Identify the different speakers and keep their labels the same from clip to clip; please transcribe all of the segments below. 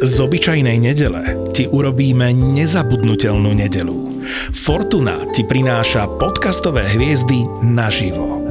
Speaker 1: Z obyčajnej nedele ti urobíme nezabudnutelnú nedelu. Fortuna ti prináša podcastové hviezdy naživo.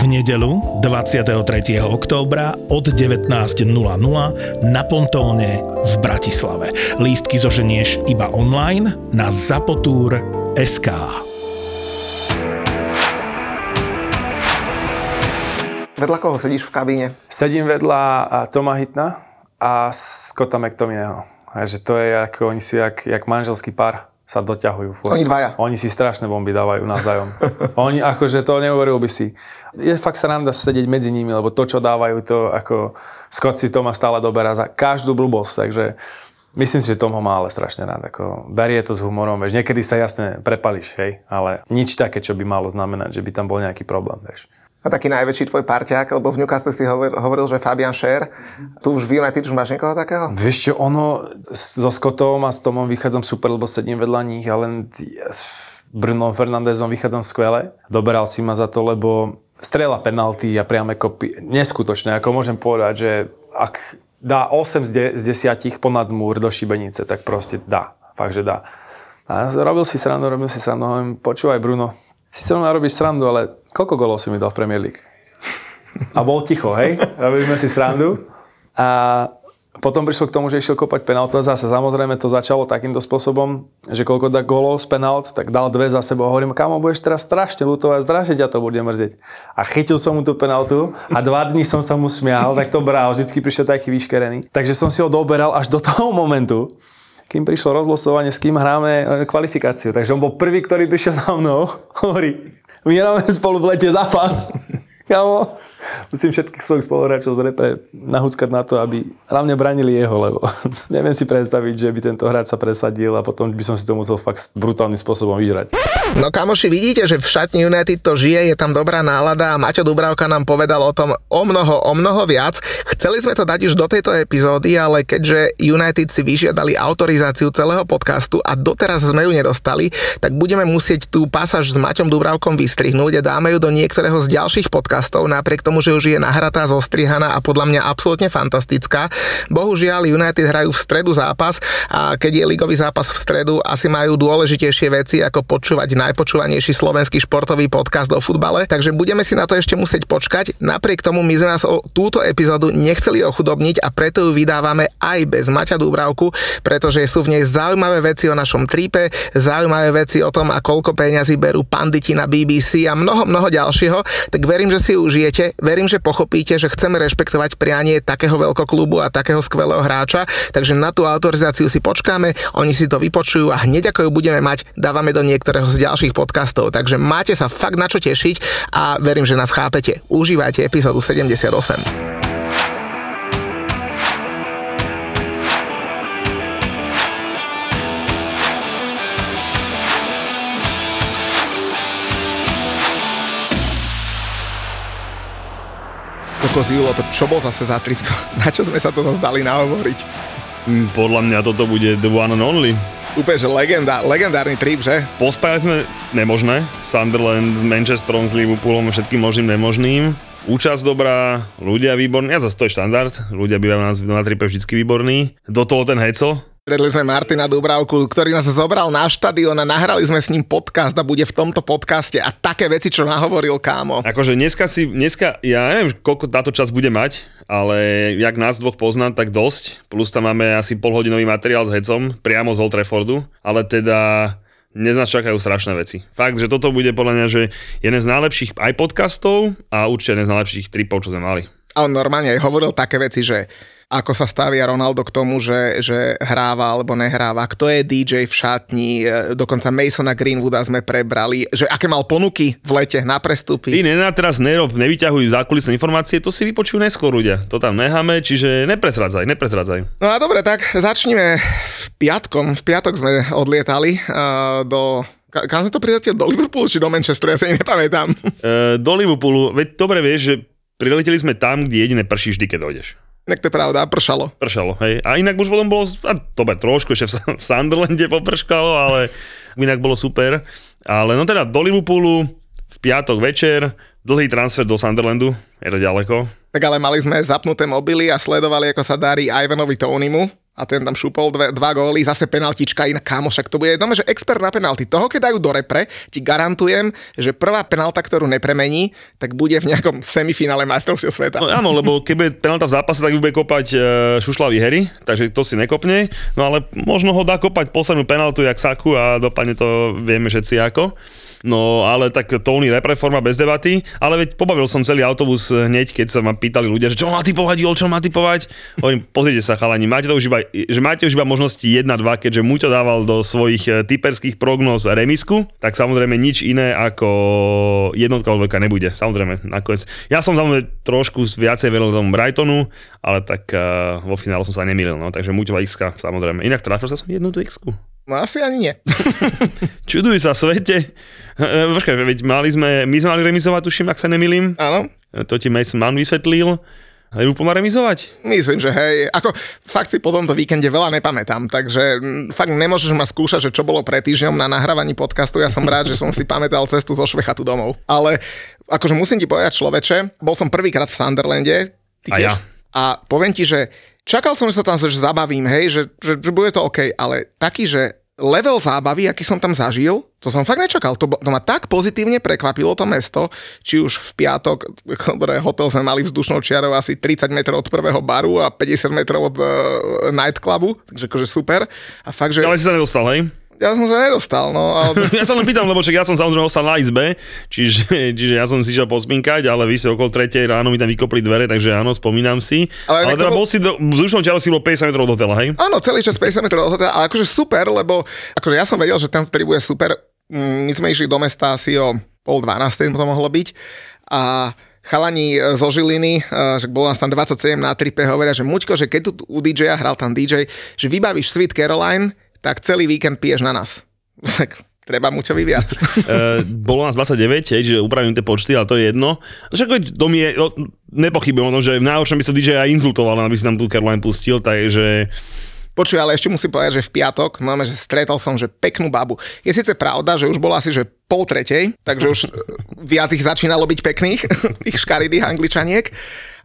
Speaker 1: V nedelu 23. októbra od 19.00 na Pontóne v Bratislave. Lístky zoženieš iba online na zapotur.sk.
Speaker 2: Vedľa koho sedíš v kabíne?
Speaker 3: Sedím vedľa Toma Hitna a Scotta McTominayho. Takže to je ako, oni sú jak, jak manželský pár sa doťahujú. Furt.
Speaker 2: Oni dvaja.
Speaker 3: Oni si strašné bomby dávajú navzájom. Oni akože to neuveril by si. Je fakt sranda sedieť medzi nimi, lebo to, čo dávajú, to ako Scott si to má stále doberá za každú blbosť, takže Myslím si, že Tom ho má ale strašne rád. Ako, berie to s humorom, vieš. Niekedy sa jasne prepališ, hej, ale nič také, čo by malo znamenať, že by tam bol nejaký problém, vieš.
Speaker 2: A taký najväčší tvoj parťák, lebo v Newcastle si hovoril, hovoril že Fabian Scher. Tu už v United už máš niekoho takého?
Speaker 3: Vieš čo, ono, so Scottom a s Tomom vychádzam super, lebo sedím vedľa nich, ale Bruno Fernandezom vychádzam skvele. Doberal si ma za to, lebo strela penalty a priame kopy, neskutočné. Ako môžem povedať, že ak dá 8 z 10 ponad múr do šibenice, tak proste dá. Fakt, že dá. A robil si srandu, robil si srandu, počúvaj Bruno, si sa mnou robíš srandu, ale koľko golov si mi dal v Premier League? A bol ticho, hej? Robili sme si srandu. A potom prišlo k tomu, že išiel kopať penaltu a zase samozrejme to začalo takýmto spôsobom, že koľko dá golov z penalt, tak dal dve za sebou hovorím, kamo, budeš teraz strašne lutovať, strašne ťa to bude mrzieť. A chytil som mu tú penaltu a dva dní som sa mu smial, tak to bral, vždycky prišiel taký vyškerený. Takže som si ho doberal až do toho momentu, kým prišlo rozlosovanie, s kým hráme e, kvalifikáciu. Takže on bol prvý, ktorý prišiel za mnou. Hovorí, my hráme spolu v lete zápas. Kamo, musím všetkých svojich spoluhráčov z repre nahúckať na to, aby hlavne bránili jeho, lebo neviem si predstaviť, že by tento hráč sa presadil a potom by som si to musel fakt brutálnym spôsobom vyžrať.
Speaker 2: No kamoši, vidíte, že v šatni United to žije, je tam dobrá nálada a Maťo Dubravka nám povedal o tom o mnoho, o mnoho viac. Chceli sme to dať už do tejto epizódy, ale keďže United si vyžiadali autorizáciu celého podcastu a doteraz sme ju nedostali, tak budeme musieť tú pasáž s Maťom Dubravkom vystrihnúť a dáme ju do niektorého z ďalších podcastov, napriek tomu, že už je nahratá, zostrihaná a podľa mňa absolútne fantastická. Bohužiaľ United hrajú v stredu zápas a keď je ligový zápas v stredu, asi majú dôležitejšie veci ako počúvať najpočúvanejší slovenský športový podcast o futbale, takže budeme si na to ešte musieť počkať. Napriek tomu my sme vás o túto epizódu nechceli ochudobniť a preto ju vydávame aj bez Maťa Dúbravku, pretože sú v nej zaujímavé veci o našom trípe, zaujímavé veci o tom, a koľko peňazí berú panditi na BBC a mnoho, mnoho ďalšieho, tak verím, že si užijete verím, že pochopíte, že chceme rešpektovať prianie takého veľkoklubu a takého skvelého hráča, takže na tú autorizáciu si počkáme, oni si to vypočujú a hneď ako ju budeme mať, dávame do niektorého z ďalších podcastov, takže máte sa fakt na čo tešiť a verím, že nás chápete. Užívajte epizódu 78. Kokos Julo, to čo bol zase za trip? To, na čo sme sa to zase dali nahovoriť?
Speaker 4: Mm, podľa mňa toto bude the one and only.
Speaker 2: Úplne, že legenda, legendárny trip, že?
Speaker 4: Pospájali sme nemožné. Sunderland s Manchesterom, s Liverpoolom, všetkým možným nemožným. Účasť dobrá, ľudia výborní, ja zase to je štandard, ľudia bývajú na, na tripe vždy výborní. Do toho ten hecel,
Speaker 2: Predli sme Martina Dubravku, ktorý nás zobral na štadión a nahrali sme s ním podcast a bude v tomto podcaste a také veci, čo nahovoril kámo.
Speaker 4: Akože dneska si, dneska, ja neviem, koľko táto čas bude mať, ale jak nás dvoch poznám, tak dosť. Plus tam máme asi polhodinový materiál s hecom, priamo z Old Traffordu, ale teda dnes nás čakajú strašné veci. Fakt, že toto bude podľa mňa, že jeden z najlepších aj podcastov a určite jeden z najlepších tripov, čo sme mali.
Speaker 2: A on normálne aj hovoril také veci, že ako sa stavia Ronaldo k tomu, že, že hráva alebo nehráva, kto je DJ v šatni, e, dokonca Masona Greenwooda sme prebrali, že aké mal ponuky v lete na prestupy.
Speaker 4: Ty nená teraz nerob, nevyťahuj zákulisné informácie, to si vypočujú neskôr ľudia. To tam necháme, čiže nepresradzaj, nepresradzaj.
Speaker 2: No a dobre, tak začneme v piatkom. V piatok sme odlietali uh, do Ka- kam sme to priletel? Do Liverpoolu či do Manchesteru? Ja sa nepamätám.
Speaker 4: Uh, do Liverpoolu, veď dobre vieš, že prileteli sme tam, kde jediné prší vždy, keď dojdeš.
Speaker 2: Inak to je pravda, pršalo.
Speaker 4: Pršalo, hej. A inak už potom bolo, a dobre, trošku ešte v, v Sunderlande poprškalo, ale inak bolo super. Ale no teda do Liverpoolu v piatok večer, dlhý transfer do Sunderlandu, je to ďaleko.
Speaker 2: Tak ale mali sme zapnuté mobily a sledovali, ako sa darí Ivanovi Tonymu a ten tam šupol dve, dva góly, zase penaltička, inak kámo, však to bude, no, že expert na penalty. Toho, keď dajú do repre, ti garantujem, že prvá penalta, ktorú nepremení, tak bude v nejakom semifinále majstrovstiev sveta.
Speaker 4: No áno, lebo bude penalta v zápase, tak ju bude kopať e, šušlavý hery, takže to si nekopne. No ale možno ho dá kopať poslednú penaltu, jak Saku a dopadne to, vieme všetci ako. No ale tak Tony repreforma bez debaty, ale veď pobavil som celý autobus hneď, keď sa ma pýtali ľudia, že čo má typovať, Jol, čo má typovať. Hovorím, pozrite sa chalani, máte to už iba, že máte už iba možnosti 1-2, keďže Muťo dával do svojich eh, typerských prognóz remisku, tak samozrejme nič iné ako jednotka dvojka nebude. Samozrejme, nakoniec. Ja som samozrejme trošku viacej veril tomu Brightonu, ale tak uh, vo finále som sa nemýlil, no, takže Muťová x samozrejme. Inak trafil sa som jednu tú x
Speaker 2: No asi ani nie.
Speaker 4: Čuduj sa svete. Počkaj, veď mali sme, my sme mali remizovať, tuším, ak sa nemilím.
Speaker 2: Áno.
Speaker 4: To ti Mason Mann vysvetlil. Liverpool má remizovať?
Speaker 2: Myslím, že hej, ako fakt si po tomto víkende veľa nepamätám, takže m, fakt nemôžeš ma skúšať, že čo bolo pred týždňom na nahrávaní podcastu, ja som rád, že som si pamätal cestu zo Švechatu domov. Ale akože musím ti povedať človeče, bol som prvýkrát v Sunderlande, ty
Speaker 4: A ja.
Speaker 2: A poviem ti, že čakal som, že sa tam že zabavím, hej, že, že, že bude to OK, ale taký, že level zábavy, aký som tam zažil, to som fakt nečakal. To, to ma tak pozitívne prekvapilo to mesto, či už v piatok, dobre, hotel sme mali vzdušnou čiarou asi 30 metrov od prvého baru a 50 metrov od uh, nightclubu, takže akože super. A fakt, že...
Speaker 4: Ale si sa nedostal, hej?
Speaker 2: Ja som sa nedostal, no. Ale...
Speaker 4: Ja sa len pýtam, lebo však ja som samozrejme ostal na izbe, čiže, čiže ja som si išiel pospinkať, ale vy ste okolo 3 ráno mi tam vykopli dvere, takže áno, spomínam si.
Speaker 2: Ale
Speaker 4: Ale, teda
Speaker 2: bol-
Speaker 4: bol si, do, vzdušnou čiarou si bol 50 metrov od hotela, hej?
Speaker 2: Áno, celý čas 50 metrov od hotela, ale akože super, lebo akože ja som vedel, že ten vtedy bude super. Mm, My sme išli do mesta asi o pol 12, to mohlo byť. A chalani e, zo Žiliny, že bolo nás tam 27 na tripe, hovoria, že Muťko, že keď tu u DJ-a hral tam DJ, že vybavíš Sweet Caroline, tak celý víkend piješ na nás. Tak treba Muťovi viac.
Speaker 4: Uh, bolo nás 29, hej, že upravím tie počty, ale to je jedno. Však mi je, nepochybujem o tom, že v najhoršom by sa DJ aj inzultoval, aby si tam tú Caroline pustil, takže
Speaker 2: Počuj, ale ešte musím povedať, že v piatok máme, že stretol som, že peknú babu. Je síce pravda, že už bola asi, že pol tretej, takže už e, viac ich začínalo byť pekných, tých škaridých angličaniek.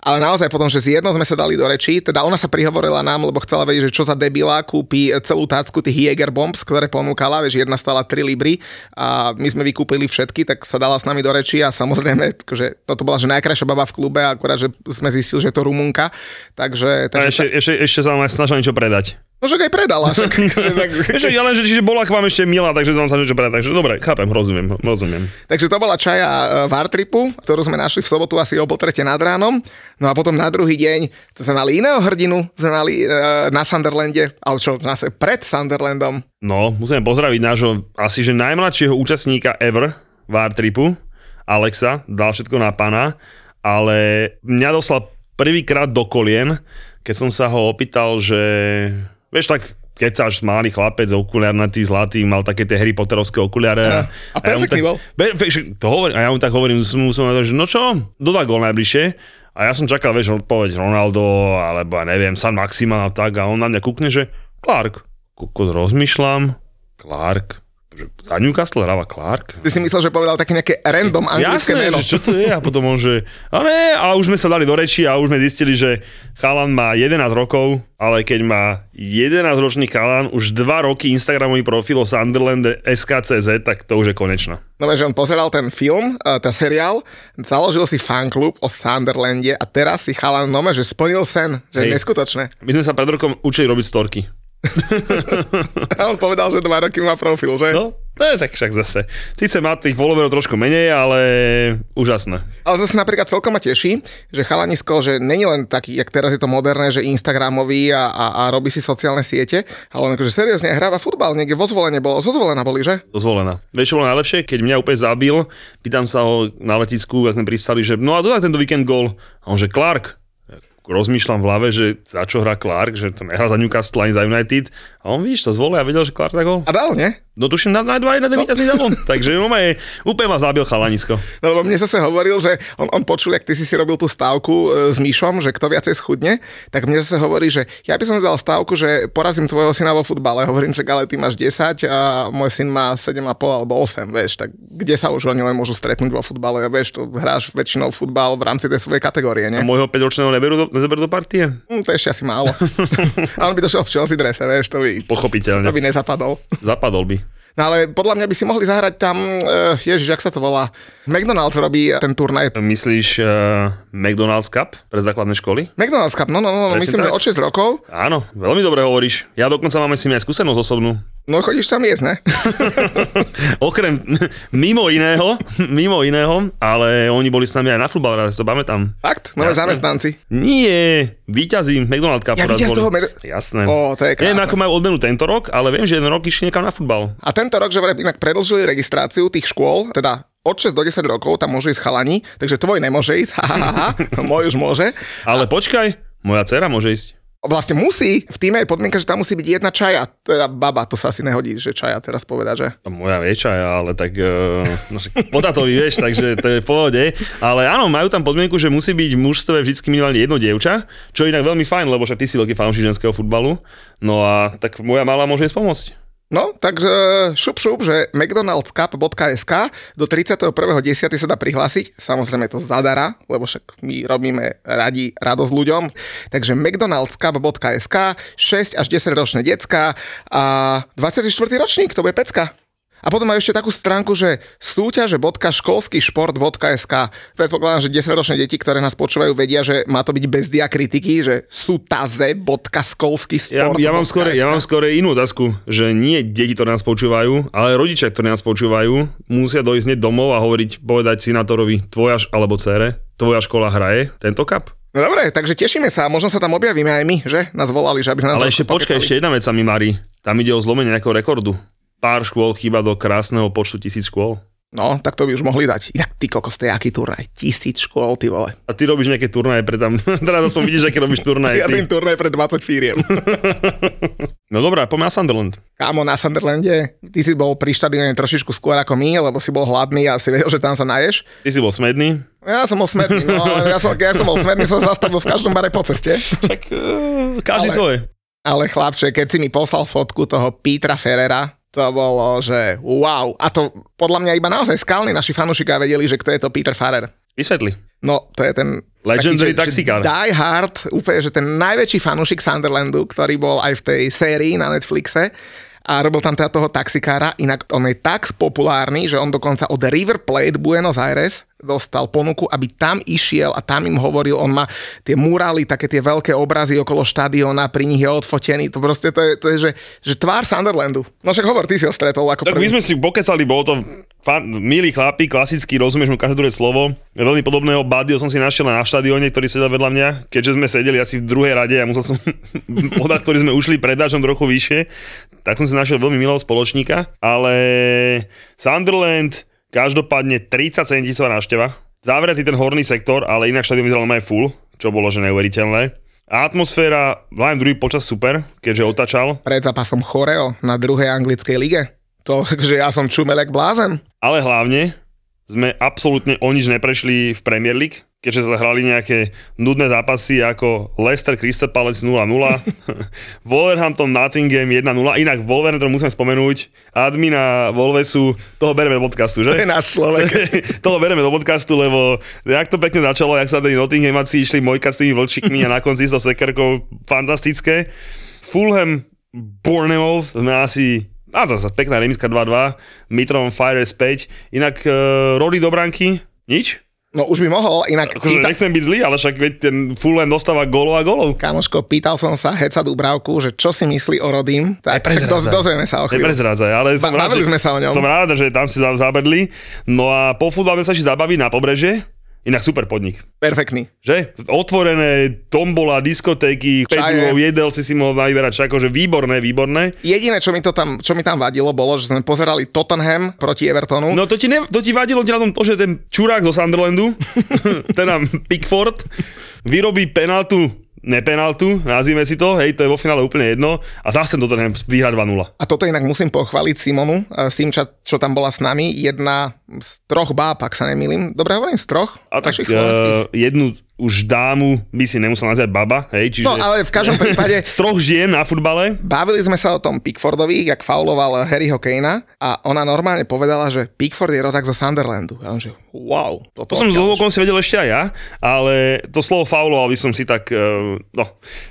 Speaker 2: Ale naozaj potom, že z jedno sme sa dali do reči, teda ona sa prihovorila nám, lebo chcela vedieť, že čo za debila kúpi celú tácku tých Jäger Bombs, ktoré ponúkala, vieš, jedna stala 3 libry a my sme vykúpili všetky, tak sa dala s nami do reči a samozrejme, že toto bola že najkrajšia baba v klube, akurát, že sme zistili, že je to Rumunka, takže...
Speaker 4: a
Speaker 2: takže
Speaker 4: ešte, ešte, ešte sa vám aj snažil niečo predať.
Speaker 2: No však aj predala. Však, tak,
Speaker 4: Ešte, ja len, že, čiže bola k vám ešte milá, takže som sa niečo predať. Takže dobre, chápem, rozumiem, rozumiem.
Speaker 2: takže to bola čaja e, Vartripu, ktorú sme našli v sobotu asi o pol tretie nad ránom. No a potom na druhý deň to sme mali iného hrdinu, sme mali e, na Sunderlande, ale čo, zase pred Sunderlandom.
Speaker 4: No, musíme pozdraviť nášho asi že najmladšieho účastníka ever Vartripu, Alexa, dal všetko na pana, ale mňa doslal prvýkrát do kolien, keď som sa ho opýtal, že vieš tak, keď sa až malý chlapec, okuliarnatý, zlatý, mal také tie Harry Potterovské okuliare.
Speaker 2: A- a
Speaker 4: ja mu
Speaker 2: perfektný
Speaker 4: tak,
Speaker 2: bol.
Speaker 4: Však to hovorím, a ja mu tak hovorím, som, som, že no čo, dodá gol najbližšie. A ja som čakal, vieš, odpoveď Ronaldo, alebo ja neviem, San Maximan a tak, a on na mňa kúkne, že Clark. Kokos, rozmýšľam, Clark, že za Newcastle hráva Clark.
Speaker 2: Ty si myslel, že povedal také nejaké random anglické
Speaker 4: Jasné,
Speaker 2: meno.
Speaker 4: že čo to je? A potom on, že a ne, a už sme sa dali do reči a už sme zistili, že Chalan má 11 rokov, ale keď má 11-ročný Chalan už 2 roky Instagramový profil o Sunderland SKCZ, tak to už je konečná.
Speaker 2: No že on pozeral ten film, ten seriál, založil si fanklub o Sunderlande a teraz si chalan nome, že splnil sen, že je
Speaker 4: Hej.
Speaker 2: neskutočné.
Speaker 4: My sme sa pred rokom učili robiť storky.
Speaker 2: A on povedal, že dva roky má profil, že?
Speaker 4: No, to je tak však zase. Sice má tých followerov trošku menej, ale úžasné.
Speaker 2: Ale zase napríklad celkom ma teší, že chalanisko, že není len taký, jak teraz je to moderné, že Instagramový a, a, a robí si sociálne siete, ale on akože seriózne hráva futbal, niekde vo zvolenie bolo, zo zvolená boli, že?
Speaker 4: Dozvolená. Vieš, čo bolo najlepšie? Keď mňa úplne zabil, pýtam sa ho na letisku, ak sme pristali, že no a dodaj tento víkend gol. A on, že Clark. Rozmýšľam v hlave, že za čo hrá Clark, že to nehrá za Newcastle ani za United. A on vidíš, to zvolil a vedel, že Clark dá gol.
Speaker 2: A dal, nie?
Speaker 4: No tuším, na, na 2-1 ten víťazný on. Takže no, je, úplne ma zabil chalanisko.
Speaker 2: No lebo mne zase hovoril, že on, on počul, jak ty si si robil tú stávku e, s Myšom, že kto viacej schudne, tak mne zase hovorí, že ja by som dal stávku, že porazím tvojho syna vo futbale. Hovorím, že ale ty máš 10 a môj syn má 7,5 alebo 8, vieš, tak kde sa už oni len môžu stretnúť vo futbale, vieš, to hráš väčšinou futbal v rámci tej svojej kategórie, nie?
Speaker 4: A môjho 5-ročného neberú do, neberú do partie?
Speaker 2: Hm, to je ešte asi málo. a on by došiel v Chelsea drese, vieš, to by,
Speaker 4: Pochopiteľne.
Speaker 2: to by nezapadol.
Speaker 4: Zapadol by.
Speaker 2: No ale podľa mňa by si mohli zahrať tam, uh, ježiš, jak sa to volá, McDonald's robí ten turnaj.
Speaker 4: Myslíš uh, McDonald's Cup pre základné školy?
Speaker 2: McDonald's Cup, no, no, no,
Speaker 4: Presne
Speaker 2: myslím,
Speaker 4: tak.
Speaker 2: že od 6 rokov.
Speaker 4: Áno, veľmi dobre hovoríš. Ja dokonca máme si aj skúsenosť osobnú.
Speaker 2: No chodíš tam jesť, ne?
Speaker 4: Okrem, mimo iného, mimo iného, ale oni boli s nami aj na futbal, raz to pamätám.
Speaker 2: Fakt? Nové
Speaker 4: Jasné.
Speaker 2: zamestnanci.
Speaker 4: Nie, víťazí McDonald Cup.
Speaker 2: Ja víťaz toho Mc-
Speaker 4: Jasné.
Speaker 2: Ó, to je
Speaker 4: Neviem,
Speaker 2: krásne.
Speaker 4: ako majú odmenu tento rok, ale viem, že jeden rok išli niekam na futbal.
Speaker 2: A tento rok, že inak predlžili registráciu tých škôl, teda od 6 do 10 rokov tam môžu ísť chalani, takže tvoj nemôže ísť, ha, ha, ha, ha, môj už môže.
Speaker 4: Ale počkaj, moja dcera môže ísť.
Speaker 2: Vlastne musí, v týme je podmienka, že tam musí byť jedna čaja, teda baba, to sa asi nehodí, že čaja teraz povedať, že?
Speaker 4: A Moja vieča, ale tak uh, no, vieš, takže to je v pohode. Ale áno, majú tam podmienku, že musí byť mužstve vždy minimálne jedno dievča, čo je inak veľmi fajn, lebo však ty si veľký fanúšik ženského futbalu. No a tak moja malá môže ísť pomôcť.
Speaker 2: No, takže šup šup, že mcdonaldscup.sk do 31.10. sa dá prihlásiť. Samozrejme to zadara, lebo však my robíme radi radosť ľuďom. Takže mcdonaldscup.sk 6 až 10 ročné decka a 24. ročník, to bude pecka. A potom majú ešte takú stránku, že súťaže.školskýšport.sk Predpokladám, že 10-ročné deti, ktoré nás počúvajú, vedia, že má to byť bez diakritiky, že
Speaker 4: Ja, ja, mám skôr, ja mám skôr inú otázku, že nie deti, ktoré nás počúvajú, ale rodičia, ktorí nás počúvajú, musia dojsť domov a hovoriť, povedať senátorovi, tvoja alebo cére, tvoja škola hraje tento kap.
Speaker 2: No dobre, takže tešíme sa, možno sa tam objavíme aj my, že? Nás volali, že aby sme
Speaker 4: Ale ešte počkaj, ešte jedna vec sa mi marí. Tam ide o zlomenie nejakého rekordu. Pár škôl chýba do krásneho počtu tisíc škôl.
Speaker 2: No, tak to by už mohli dať. Inak ty kokos, to je aký turnaj? Tisíc škôl, ty vole.
Speaker 4: A ty robíš nejaké turnaje pre tam. Teraz aspoň vidíš, aké robíš turnaje.
Speaker 2: Ja robím turnaj pre 20 firiem.
Speaker 4: No dobré, poďme na Sunderland.
Speaker 2: Kámo, na Sunderlande, ty si bol pri štadióne trošičku skôr ako my, lebo si bol hladný a si vedel, že tam sa naješ.
Speaker 4: Ty si bol smedný.
Speaker 2: Ja som bol smedný, no, ja som, ja som bol smedný, som zastavil v každom bare po ceste.
Speaker 4: Tak uh, každý
Speaker 2: Ale-
Speaker 4: svoje.
Speaker 2: Ale chlapče, keď si mi poslal fotku toho Petra Ferrera, to bolo, že wow. A to podľa mňa iba naozaj skalní naši fanúšikovia vedeli, že kto je to Peter Ferrer.
Speaker 4: Vysvetli.
Speaker 2: No, to je ten...
Speaker 4: Legendary
Speaker 2: taký,
Speaker 4: taxikár.
Speaker 2: Die Hard, úplne, že ten najväčší fanúšik Sunderlandu, ktorý bol aj v tej sérii na Netflixe a robil tam teda toho taxikára, inak on je tak populárny, že on dokonca od River Plate Buenos Aires dostal ponuku, aby tam išiel a tam im hovoril, on má tie murály, také tie veľké obrazy okolo štadióna, pri nich je odfotený, to proste to je, to je že, že tvár Sunderlandu. No však hovor, ty si ho stretol ako
Speaker 4: Tak my
Speaker 2: prvý.
Speaker 4: sme si pokecali, bolo to fan, milý chlapík, klasický, rozumieš mu každé druhé slovo. Veľmi podobného Badio som si našiel na štadióne, ktorý sedel vedľa mňa, keďže sme sedeli asi v druhej rade a musel som podať, ktorí sme ušli predáčom trochu vyššie, tak som si našiel veľmi milého spoločníka, ale Sunderland, každopádne 37 tisícová návšteva, zavretý ten horný sektor, ale inak štadión vyzeral aj full, čo bolo že neuveriteľné. A atmosféra, len druhý počas super, keďže otačal,
Speaker 2: Pred zápasom Choreo na druhej anglickej lige. To, že ja som čumel jak blázen.
Speaker 4: ale hlavne sme absolútne o nič neprešli v Premier League, keďže sa hrali nejaké nudné zápasy ako Leicester Crystal Palace 0-0, Wolverhampton Nottingham 1-0, inak Wolverhampton musíme spomenúť, admina Wolvesu, toho bereme do podcastu, že?
Speaker 2: To je náš človek.
Speaker 4: toho bereme do podcastu, lebo jak to pekne začalo, jak sa tady Nottinghamáci išli mojka s tými vlčíkmi a na konci so sekerkou, fantastické. Fulham, Bournemouth, sme asi a zase pekná remiska 2-2, Mitron Fire 5, inak uh, Rory do branky, nič?
Speaker 2: No už by mohol, inak
Speaker 4: Akože
Speaker 2: pýta,
Speaker 4: nechcem byť zlý, ale však veď ten Fulham dostáva golov a golov.
Speaker 2: kamoško, pýtal som sa Heca Dubravku, že čo si myslí o Rodím. Tak doz, dozvieme sa o chvíľu.
Speaker 4: Neprezrádzaj, ale som
Speaker 2: Ba-
Speaker 4: rád, že,
Speaker 2: sme sa o ňom.
Speaker 4: som rád, že tam si za- zabrdli. No a po futbale sa ešte zabaví na pobreže, inak super podnik.
Speaker 2: Perfektný.
Speaker 4: Že? Otvorené tombola, diskotéky, 5
Speaker 2: Čaje.
Speaker 4: druhov jedel si si mohol navyberať, čo akože výborné, výborné.
Speaker 2: Jediné, čo mi, to tam, čo mi tam vadilo, bolo, že sme pozerali Tottenham proti Evertonu.
Speaker 4: No to ti, ne, to ti vadilo ti na tom to, že ten čurák zo Sunderlandu, ten nám Pickford, vyrobí penaltu nepenaltu, nazvime si to, hej, to je vo finále úplne jedno a zase Tottenham vyhrať 2-0.
Speaker 2: A toto inak musím pochváliť Simonu, s tým, čo, čo tam bola s nami, jedna z troch báb, ak sa nemýlim. Dobre hovorím, z troch?
Speaker 4: A tak
Speaker 2: našich slovenských?
Speaker 4: uh, jednu už dámu by si nemusel nazvať baba, hej, čiže
Speaker 2: No ale v každom prípade
Speaker 4: z troch žien na futbale.
Speaker 2: bavili sme sa o tom Pickfordovi, jak fauloval Harryho Kanea a ona normálne povedala, že Pickford je rodak zo Sunderlandu. A on že, wow, toto
Speaker 4: To som z
Speaker 2: odkiaľ?
Speaker 4: si vedel ešte aj ja, ale to slovo fauloval by som si tak, eh, no,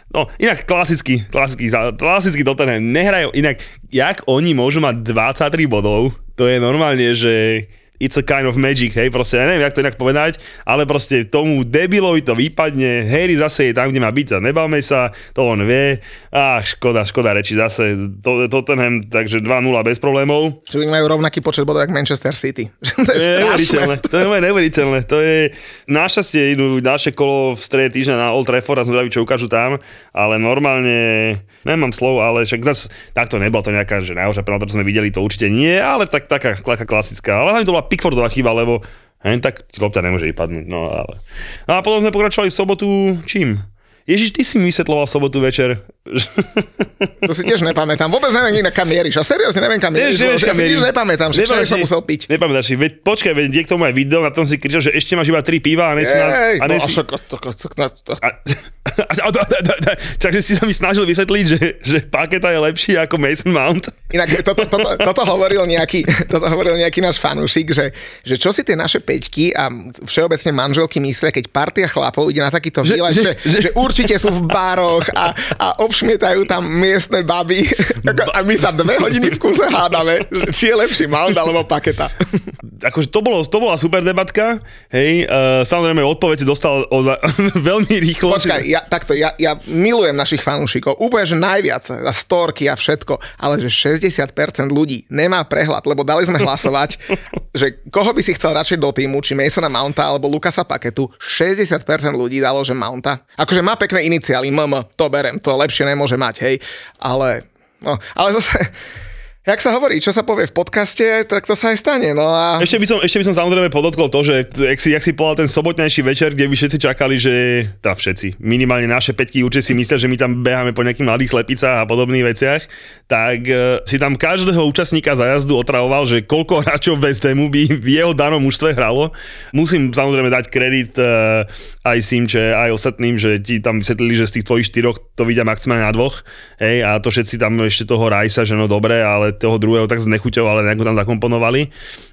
Speaker 4: no inak klasický, klasický, klasický Tottenham. Nehrajú, inak, jak oni môžu mať 23 bodov, to je normálne, že it's a kind of magic, hej, proste, ja neviem, jak to inak povedať, ale proste tomu debilovi to vypadne, Harry zase je tam, kde má byť a nebavme sa, to on vie, a škoda, škoda reči, zase to, Tottenham, takže 2-0 bez problémov.
Speaker 2: Že oni majú rovnaký počet bodov, ako Manchester City. to je
Speaker 4: neuveriteľné, to je neuveriteľné. To je, našťastie idú ďalšie kolo v strede týždňa na Old Trafford a som zvedavý, čo ukážu tam, ale normálne, nemám slov, ale však zase, takto nebol to nejaká, že najhoršia penalta, čo sme videli, to určite nie, ale tak, taká, taká klasická. Ale hlavne to bola Pickfordová chyba, lebo hen, tak lopta nemôže vypadnúť. No, ale. no a potom sme pokračovali v sobotu čím? Ježiš, ty si mi vysvetloval v sobotu večer.
Speaker 2: To si tiež nepamätám. Vôbec neviem kam mieríš. A seriózne neviem kam mieríš.
Speaker 4: Nevieš, nevieš,
Speaker 2: ja
Speaker 4: kam
Speaker 2: si tiež nepamätám, že
Speaker 4: Nepamätáš
Speaker 2: som musel piť.
Speaker 4: Nepamätáš si, veď, počkaj, veď tomu aj video, na tom si kričal, že ešte máš iba 3 piva a nesi na...
Speaker 2: Ej,
Speaker 4: a
Speaker 2: no,
Speaker 4: nesi,
Speaker 2: a,
Speaker 4: takže si sa mi snažil vysvetliť, že, že Paketa je lepší ako Mason Mount.
Speaker 2: Inak toto, toto, toto, hovoril nejaký, toto hovoril nejaký náš fanúšik, že, že čo si tie naše peťky a všeobecne manželky myslia, keď partia chlapov ide na takýto výlet,
Speaker 4: že-
Speaker 2: že, že, že, určite sú v baroch a, a obšmietajú tam miestne baby a my sa dve hodiny v kuse hádame, či je lepší Mount alebo Paketa.
Speaker 4: Akože to, bolo, to bola super debatka, hej, uh, samozrejme odpoveď si dostal oza, veľmi rýchlo.
Speaker 2: Počkaj, ja, takto, ja, ja milujem našich fanúšikov, úplne, že najviac, a storky a všetko, ale že 60% ľudí nemá prehľad, lebo dali sme hlasovať, že koho by si chcel radšej do týmu, či Masona Mounta alebo Lukasa Paketu, 60% ľudí dalo, že Mounta. Akože má pekné iniciály, MM, to berem, to lepšie nemôže mať, hej, ale, no, ale zase, jak sa hovorí, čo sa povie v podcaste, tak to sa aj stane, no a...
Speaker 4: Ešte by, som, ešte by som samozrejme podotkol to, že jak si, jak si povedal ten sobotnejší večer, kde by všetci čakali, že teda všetci, minimálne naše peťky určite si myslia, že my tam beháme po nejakých mladých slepicách a podobných veciach, tak uh, si tam každého účastníka za jazdu otravoval, že koľko hráčov West Hamu by v jeho danom mužstve hralo. Musím samozrejme dať kredit uh, aj Simče, aj ostatným, že ti tam vysvetlili, že z tých tvojich štyroch to vidia maximálne na dvoch. Hej, a to všetci tam ešte toho Rajsa, že no dobre, ale toho druhého tak s nechuťou, ale nejako tam zakomponovali.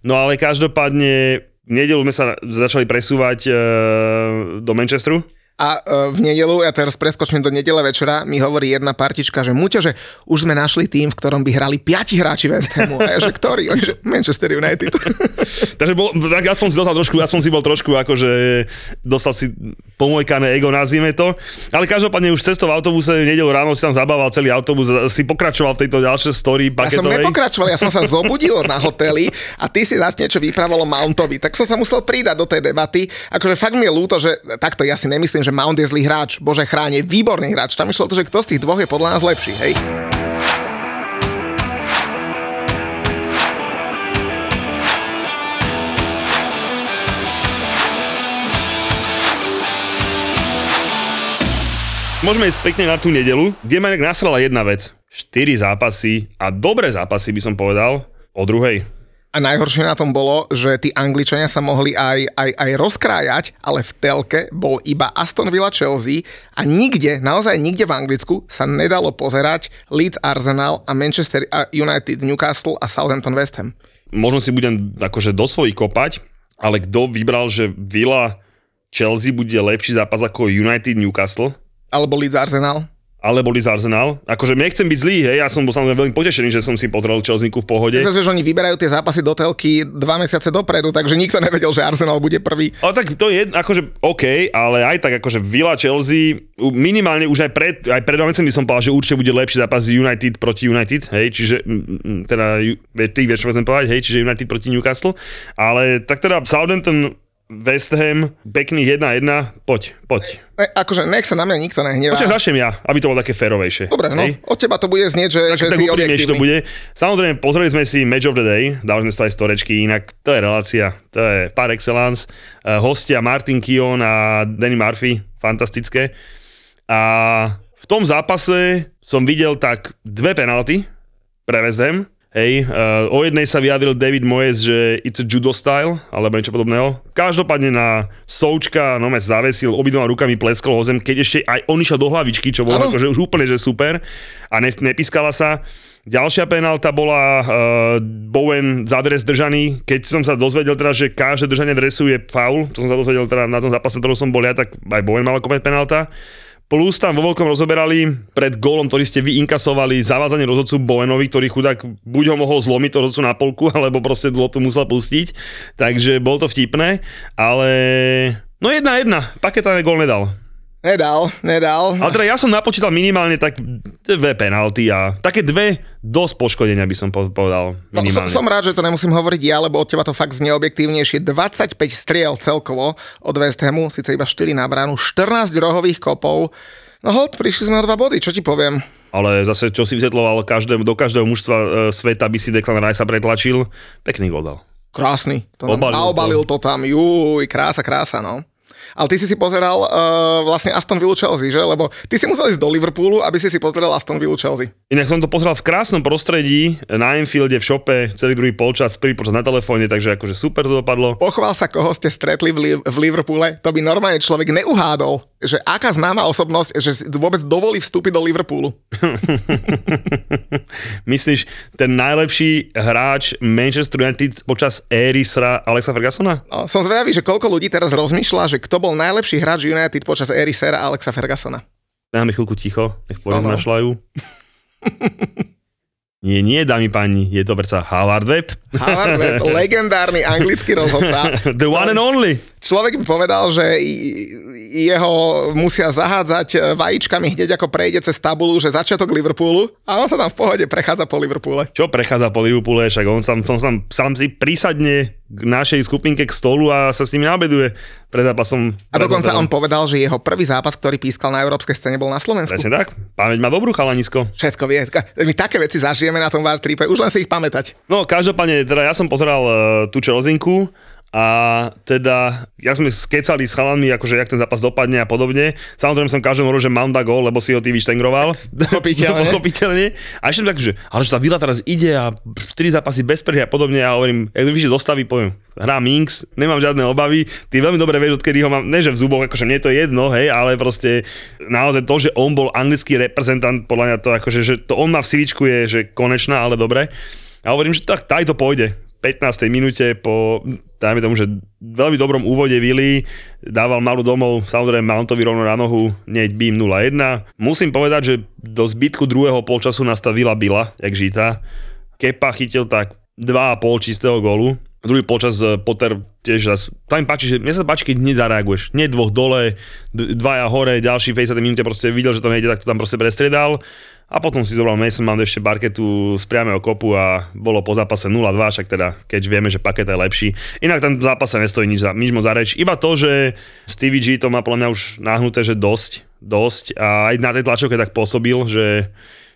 Speaker 4: No ale každopádne nedelu sme sa začali presúvať e, do Manchesteru.
Speaker 2: A e, v nedelu, ja teraz preskočím do nedele večera, mi hovorí jedna partička, že Muťo, že už sme našli tým, v ktorom by hrali piati hráči West Hamu. A ja, že ktorý? Že Manchester United.
Speaker 4: Takže bol, tak aspoň si dostal trošku, aspoň si bol trošku akože dostal si pomojkané ego, nazvime to. Ale každopádne už cestou v autobuse v nedelu ráno si tam zabával celý autobus, si pokračoval v tejto ďalšej story
Speaker 2: Ja som
Speaker 4: paketovej.
Speaker 2: nepokračoval, ja som sa zobudil na hoteli a ty si zase niečo vypravalo Mountovi. Tak som sa musel pridať do tej debaty. Akože fakt mi je ľúto, že takto ja si nemyslím, že Mount je zlý hráč. Bože chráne, výborný hráč. Tam išlo to, že kto z tých dvoch je podľa nás lepší. Hej.
Speaker 4: Môžeme ísť pekne na tú nedelu, kde ma nasrala jedna vec. 4 zápasy a dobré zápasy by som povedal o druhej.
Speaker 2: A najhoršie na tom bolo, že tí Angličania sa mohli aj, aj, aj rozkrájať, ale v telke bol iba Aston Villa Chelsea a nikde, naozaj nikde v Anglicku sa nedalo pozerať Leeds Arsenal a Manchester United Newcastle a Southampton West Ham.
Speaker 4: Možno si budem akože do svojich kopať, ale kto vybral, že Villa Chelsea bude lepší zápas ako United Newcastle?
Speaker 2: Alebo Leeds Arsenal.
Speaker 4: Ale boli z Arsenal. Akože nechcem byť zlý, hej, ja som bol samozrejme veľmi potešený, že som si pozrel Chelsea v pohode.
Speaker 2: Zase, že oni vyberajú tie zápasy do telky dva mesiace dopredu, takže nikto nevedel, že Arsenal bude prvý.
Speaker 4: Ale tak to je akože OK, ale aj tak akože Villa Chelsea minimálne už aj pred, aj pred by som povedal, že určite bude lepší zápas United proti United, hej, čiže teda ty vieš, čo chcem povedať, hej, čiže United proti Newcastle, ale tak teda Southampton West Ham, pekný 1-1, poď, poď.
Speaker 2: Ne, akože nech sa na mňa nikto nehnevá.
Speaker 4: Počkaj, začnem ja, aby to bolo také férovejšie.
Speaker 2: Dobre, no,
Speaker 4: hej?
Speaker 2: od teba to bude znieť, že, že
Speaker 4: tak
Speaker 2: si
Speaker 4: úprimnejšie to
Speaker 2: objektívny.
Speaker 4: bude. Samozrejme, pozreli sme si Match of the Day, dali sme si to aj storečky, inak to je relácia, to je par excellence. Uh, hostia Martin Kion a Danny Murphy, fantastické. A v tom zápase som videl tak dve penalty pre West Ham. Hej, uh, o jednej sa vyjadril David Moyes, že it's a judo style, alebo niečo podobného. Každopádne na Součka no zavesil, obidvoma rukami pleskol ho zem, keď ešte aj on išiel do hlavičky, čo bolo akože už úplne že super a ne, nepískala sa. Ďalšia penálta bola uh, Bowen za dres držaný. Keď som sa dozvedel teda, že každé držanie dresu je faul, to som sa dozvedel teda na tom zápase, ktorom som bol ja, tak aj Bowen mal kopať penálta. Plus tam vo veľkom rozoberali pred gólom, ktorý ste vy inkasovali, zavázanie rozhodcu Bowenovi, ktorý chudák buď ho mohol zlomiť to rozhodcu na polku, alebo proste tu musel pustiť. Takže bol to vtipné, ale no jedna jedna, paketa gól nedal.
Speaker 2: Nedal, nedal.
Speaker 4: Ale teda ja som napočítal minimálne tak dve penalty a také dve dosť poškodenia by som povedal
Speaker 2: No, som, som rád, že to nemusím hovoriť ja, lebo od teba to fakt znie objektívnejšie. 25 striel celkovo od West Hamu, síce iba 4 na bránu, 14 rohových kopov. No hold, prišli sme o dva body, čo ti poviem?
Speaker 4: Ale zase, čo si vysvetloval, každému, do každého mužstva e, sveta by si Declan Rice pretlačil, pekný gol dal.
Speaker 2: Krásny. To
Speaker 4: Obalil to.
Speaker 2: zaobalil to tam. Juj, krása, krása, no. Ale ty si si pozeral uh, vlastne Aston Villa Chelsea, že? Lebo ty si musel ísť do Liverpoolu, aby si si pozeral Aston Villa Chelsea.
Speaker 4: Inak som to pozeral v krásnom prostredí, na Anfielde, v šope, celý druhý polčas, prvý počas na telefóne, takže akože super to dopadlo.
Speaker 2: Pochvál sa, koho ste stretli v, Li- v Liverpoole. To by normálne človek neuhádol, že aká známa osobnosť, že vôbec dovolí vstúpiť do Liverpoolu.
Speaker 4: Myslíš, ten najlepší hráč Manchester United počas éry sra Alexa Fergusona?
Speaker 2: No, som zvedavý, že koľko ľudí teraz rozmýšľa, že kto bol najlepší hráč United počas éry Sera Alexa Fergusona.
Speaker 4: Dáme chvíľku ticho, nech
Speaker 2: Áno.
Speaker 4: porozmýšľajú. Nie, nie, dámy páni, je to predsa Howard Webb.
Speaker 2: Howard Webb, legendárny anglický rozhodca.
Speaker 4: The one and only.
Speaker 2: Človek by povedal, že jeho musia zahádzať vajíčkami hneď ako prejde cez tabulu, že začiatok Liverpoolu a on sa tam v pohode prechádza po Liverpoole.
Speaker 4: Čo prechádza po Liverpoole, však on sám, on sám, sám si prísadne k našej skupinke k stolu a sa s nimi nabeduje pred zápasom.
Speaker 2: A dokonca on povedal, že jeho prvý zápas, ktorý pískal na európskej scéne, bol na Slovensku.
Speaker 4: Presne tak, pamäť má dobrú chalanisko.
Speaker 2: Všetko vie. My také veci zažijeme na tom Wartripe, už len si ich pamätať.
Speaker 4: No, každopádne, teda ja som pozeral uh, tú Čelzinku a teda ja sme skecali s chalami, akože jak ten zápas dopadne a podobne. Samozrejme som každému hovoril, že mám da gól, lebo si ho ty vyštengroval.
Speaker 2: Pochopiteľne.
Speaker 4: Pochopiteľne. A ešte tak, že, ale že tá Vila teraz ide a 4 zápasy bez prehry a podobne. A hovorím, jak to vyššie dostaví, poviem, hrá Minx, nemám žiadne obavy. Ty veľmi dobre vieš, odkedy ho mám, ne že v zuboch, akože mne to je jedno, hej, ale proste naozaj to, že on bol anglický reprezentant, podľa mňa to akože, že to on má v sivičku je, že konečná, ale dobre. A hovorím, že tak, taj to pôjde. 15. minúte po, dajme tomu, že veľmi dobrom úvode Vili, dával malú domov, samozrejme Mountovi rovno na nohu, neď bím 0-1. Musím povedať, že do zbytku druhého polčasu nás tá Vila byla, jak žita. Kepa chytil tak 2,5 čistého gólu. Druhý polčas eh, Potter tiež zas, tam mi páči, že mne sa páči, keď hneď zareaguješ. Nie dvoch dole, dvaja hore, ďalší 50 minúte proste videl, že to nejde, tak to tam proste prestriedal. A potom si zobral Mason Mount ešte parketu z priamého kopu a bolo po zápase 0-2, však teda, keď vieme, že paket je lepší. Inak tam v zápase nestojí nič, za, nič moc za reč. Iba to, že Stevie G to má podľa mňa už nahnuté, že dosť, dosť. A aj na tej tlačovke tak pôsobil, že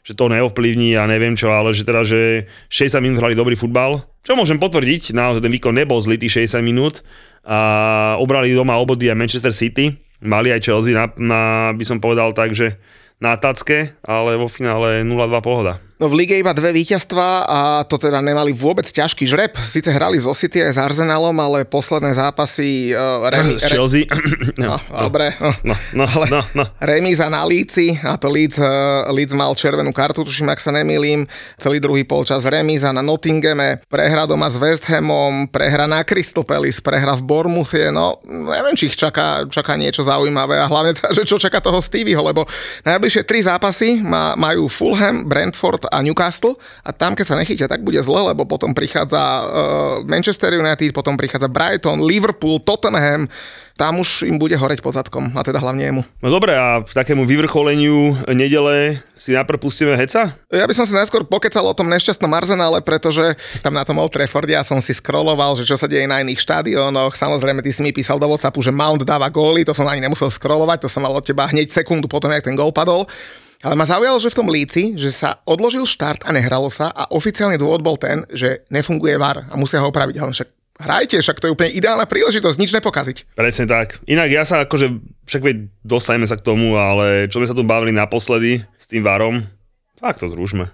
Speaker 4: že to neovplyvní a neviem čo, ale že teda, že 60 minút hrali dobrý futbal, čo môžem potvrdiť, naozaj ten výkon nebol zlý tých 60 minút. A obrali doma obody aj Manchester City, mali aj Chelsea na, na by som povedal tak, že na tacke, ale vo finále 0-2 pohoda.
Speaker 2: No v lige iba dve víťazstva a to teda nemali vôbec ťažký žreb. Sice hrali zo City aj s Arsenalom, ale posledné zápasy uh, remi,
Speaker 4: Z Chelsea.
Speaker 2: No, dobre. No.
Speaker 4: No, no,
Speaker 2: Ale
Speaker 4: no, no.
Speaker 2: remíza na Líci, a to Leeds, uh, Leeds mal červenú kartu, tuším, ak sa nemýlim. Celý druhý polčas remíza na Nottinghame, prehra doma s West Hamom, prehra na Crystal Palace, prehra v Bournemouthie, no neviem, či ich čaká, čaká niečo zaujímavé a hlavne že čo čaká toho Stevieho, lebo najbližšie tri zápasy má, majú Fulham, Brentford a Newcastle a tam, keď sa nechytia, tak bude zle, lebo potom prichádza uh, Manchester United, potom prichádza Brighton, Liverpool, Tottenham, tam už im bude horeť pod zadkom, a teda hlavne jemu.
Speaker 4: No dobre, a v takému vyvrcholeniu nedele si najprv pustíme heca?
Speaker 2: Ja by som si najskôr pokecal o tom nešťastnom Arsenále, pretože tam na tom Old Trafforde ja som si scrolloval, že čo sa deje na iných štadiónoch. Samozrejme, ty si mi písal do WhatsAppu, že Mount dáva góly, to som ani nemusel scrollovať, to som mal od teba hneď sekundu potom, jak ten gól padol. Ale ma zaujalo, že v tom líci, že sa odložil štart a nehralo sa a oficiálny dôvod bol ten, že nefunguje VAR a musia ho opraviť. Ale však hrajte, však to je úplne ideálna príležitosť, nič nepokaziť.
Speaker 4: Presne tak. Inak ja sa akože, však veď dostaneme sa k tomu, ale čo sme sa tu bavili naposledy s tým varom, tak to zrušme.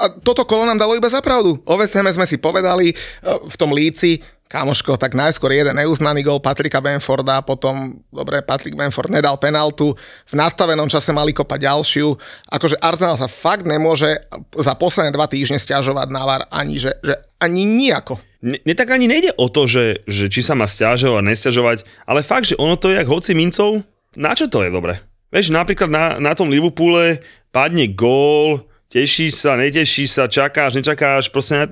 Speaker 2: A toto kolo nám dalo iba za pravdu. O West sme si povedali e, v tom líci, Kamoško, tak najskôr jeden neuznaný gol Patrika Benforda, potom, dobre, Patrick Benford nedal penaltu, v nastavenom čase mali kopať ďalšiu. Akože Arsenal sa fakt nemôže za posledné dva týždne stiažovať na VAR ani, že, že ani nejako.
Speaker 4: Ne, ne tak ani nejde o to, že, že či sa má stiažovať, nestiažovať, ale fakt, že ono to je jak hoci mincov, na čo to je dobre? Vieš, napríklad na, na tom Liverpoole padne gól, Teší sa, neteší sa, čakáš, nečakáš, proste,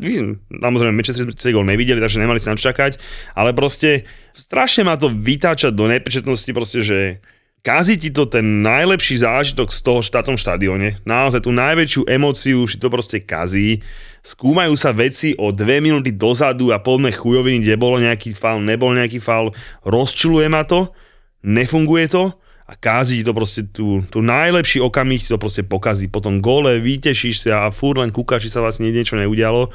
Speaker 4: samozrejme, Manchester City gol nevideli, takže nemali sa na čakať, ale proste strašne ma to vytáčať do nepečetnosti, proste, že kazí ti to ten najlepší zážitok z toho štátom štadióne, naozaj tú najväčšiu emóciu už to proste kazí, skúmajú sa veci o dve minúty dozadu a plné chujoviny, kde bolo nejaký faul, nebol nejaký faul, rozčuluje ma to, nefunguje to, a kází to proste tu, tu najlepší okamih to proste pokazí. Potom gole, vytešíš sa a fúr len kúkaš, či sa vlastne niečo neudialo.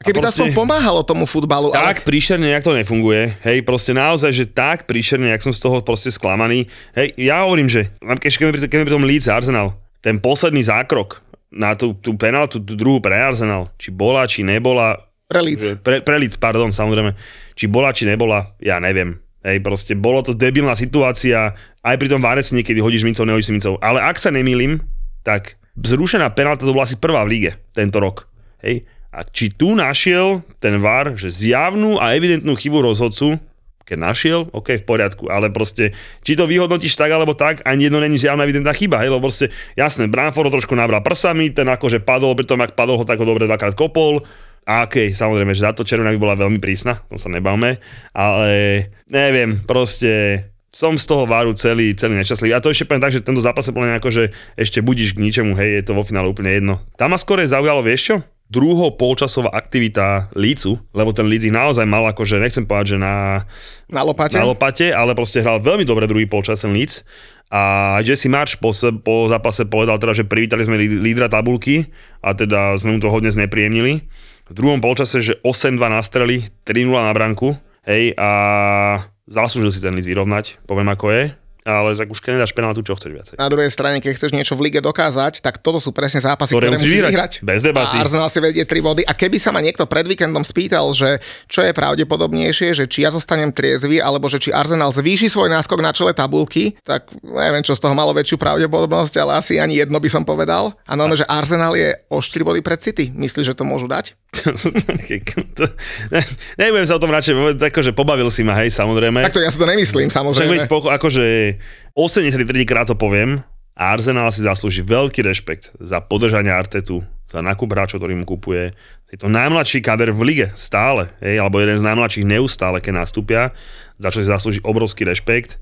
Speaker 2: Keby to aspoň pomáhalo tomu futbalu.
Speaker 4: Tak ale... príšerne, jak to nefunguje. Hej, proste naozaj, že tak príšerne, jak som z toho proste sklamaný. Hej, ja hovorím, že keď, keď pri tom Leeds Arsenal, ten posledný zákrok na tú, tú penáltu, tú druhú pre Arsenal, či bola, či nebola.
Speaker 2: Pre Leeds.
Speaker 4: Pre, pre Leeds, pardon, samozrejme. Či bola, či nebola, ja neviem. Hej, proste bolo to debilná situácia, aj pri tom Várec niekedy hodíš mincov, nehodíš mincov. Ale ak sa nemýlim, tak zrušená penálta to bola asi prvá v lige tento rok. Hej. A či tu našiel ten VAR, že zjavnú a evidentnú chybu rozhodcu, keď našiel, OK, v poriadku, ale proste, či to vyhodnotíš tak alebo tak, ani jedno není zjavná evidentná chyba, hej, lebo proste, jasné, Branford ho trošku nabral prsami, ten akože padol, pri tom, ak padol ho tak ho dobre dvakrát kopol, a OK, samozrejme, že táto červená by bola veľmi prísna, to sa nebavme, ale neviem, proste som z toho váru celý, celý nešťastlivý. A to ešte poviem tak, že tento zápas je plne ako, že ešte budíš k ničemu, hej, je to vo finále úplne jedno. Tam ma skôr zaujalo, vieš čo? Druho polčasová aktivita Lícu, lebo ten Líc ich naozaj mal akože, nechcem povedať, že na,
Speaker 2: na, lopate.
Speaker 4: na lopate, ale proste hral veľmi dobre druhý polčas ten Líc. A Jesse March po, po zápase povedal teda, že privítali sme lídra tabulky a teda sme mu to hodne znepríjemnili. V druhom polčase, že 8-2 nastreli, 3-0 na branku, hej, a Zaslúžil si ten list vyrovnať, poviem ako je ale už keď nedáš penáltu, čo chceš viacej.
Speaker 2: Na druhej strane, keď chceš niečo v lige dokázať, tak toto sú presne zápasy, ktoré, ktoré musíš vyhrať. vyhrať.
Speaker 4: Bez debaty.
Speaker 2: A Arsenal si vedie 3 body. A keby sa ma niekto pred víkendom spýtal, že čo je pravdepodobnejšie, že či ja zostanem triezvy, alebo že či Arsenal zvýši svoj náskok na čele tabulky, tak neviem, čo z toho malo väčšiu pravdepodobnosť, ale asi ani jedno by som povedal. A no, že Arsenal je o 4 body pred City. Myslíš, že to môžu dať?
Speaker 4: Nebudem sa o tom radšej, akože pobavil si ma, hej, samozrejme.
Speaker 2: Tak to ja si to nemyslím, samozrejme.
Speaker 4: Však, akože 83 krát to poviem, Arsenal si zaslúži veľký rešpekt za podržanie Artetu, za nákup hráčov, mu kupuje. Je to najmladší kader v lige, stále, hej, alebo jeden z najmladších neustále, keď nastúpia, za čo si zaslúži obrovský rešpekt,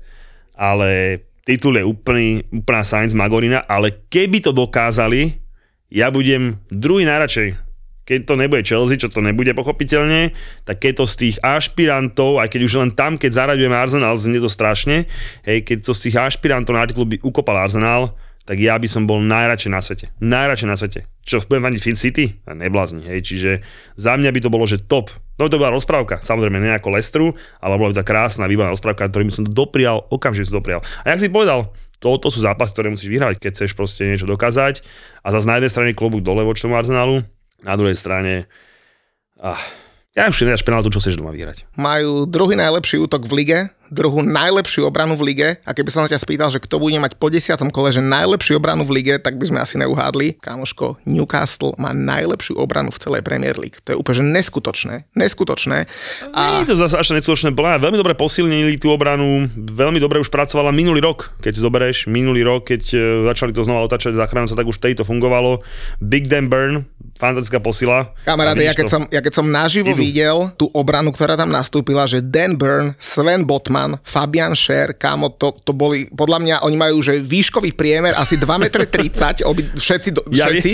Speaker 4: ale titul je úplný, úplná science Magorina, ale keby to dokázali, ja budem druhý najradšej keď to nebude Chelsea, čo to nebude pochopiteľne, tak keď to z tých ašpirantov, aj keď už len tam, keď zaraďujeme Arsenal, znie to strašne, hej, keď to z tých ašpirantov na titul by ukopal Arsenal, tak ja by som bol najradšej na svete. Najradšej na svete. Čo, budem vaniť Fin City? Neblázni, hej. Čiže za mňa by to bolo, že top. No to bola rozprávka, samozrejme nie ako Lestru, ale bola by to krásna, výborná rozprávka, ktorým som to doprial, okamžite som doprial. A jak si povedal, toto sú zápasy, ktoré musíš vyhrať, keď chceš proste niečo dokázať. A zase na jednej strane klobúk dole tomu Arsenalu, na druhej strane, ah, ja už nedáš penáltu, čo chceš doma vyhrať.
Speaker 2: Majú druhý najlepší útok v lige, druhú najlepšiu obranu v lige a keby som sa ťa spýtal, že kto bude mať po desiatom kole, že najlepšiu obranu v lige, tak by sme asi neuhádli. Kámoško, Newcastle má najlepšiu obranu v celej Premier League. To je úplne že neskutočné. Neskutočné.
Speaker 4: A... Nie je to zase až neskutočné. Bola veľmi dobre posilnili tú obranu, veľmi dobre už pracovala minulý rok, keď zoberieš, minulý rok, keď e, začali to znova otačať sa tak už tejto fungovalo. Big Dan Burn, fantastická posila.
Speaker 2: Kamaráde, ja keď, som, ja keď som naživo Idú. videl tú obranu, ktorá tam nastúpila, že Dan Burn, Sven Botman, Roman, Fabian Scher, kámo, to, to boli, podľa mňa, oni majú, že výškový priemer asi 2,30 m, obi, všetci, ja všetci.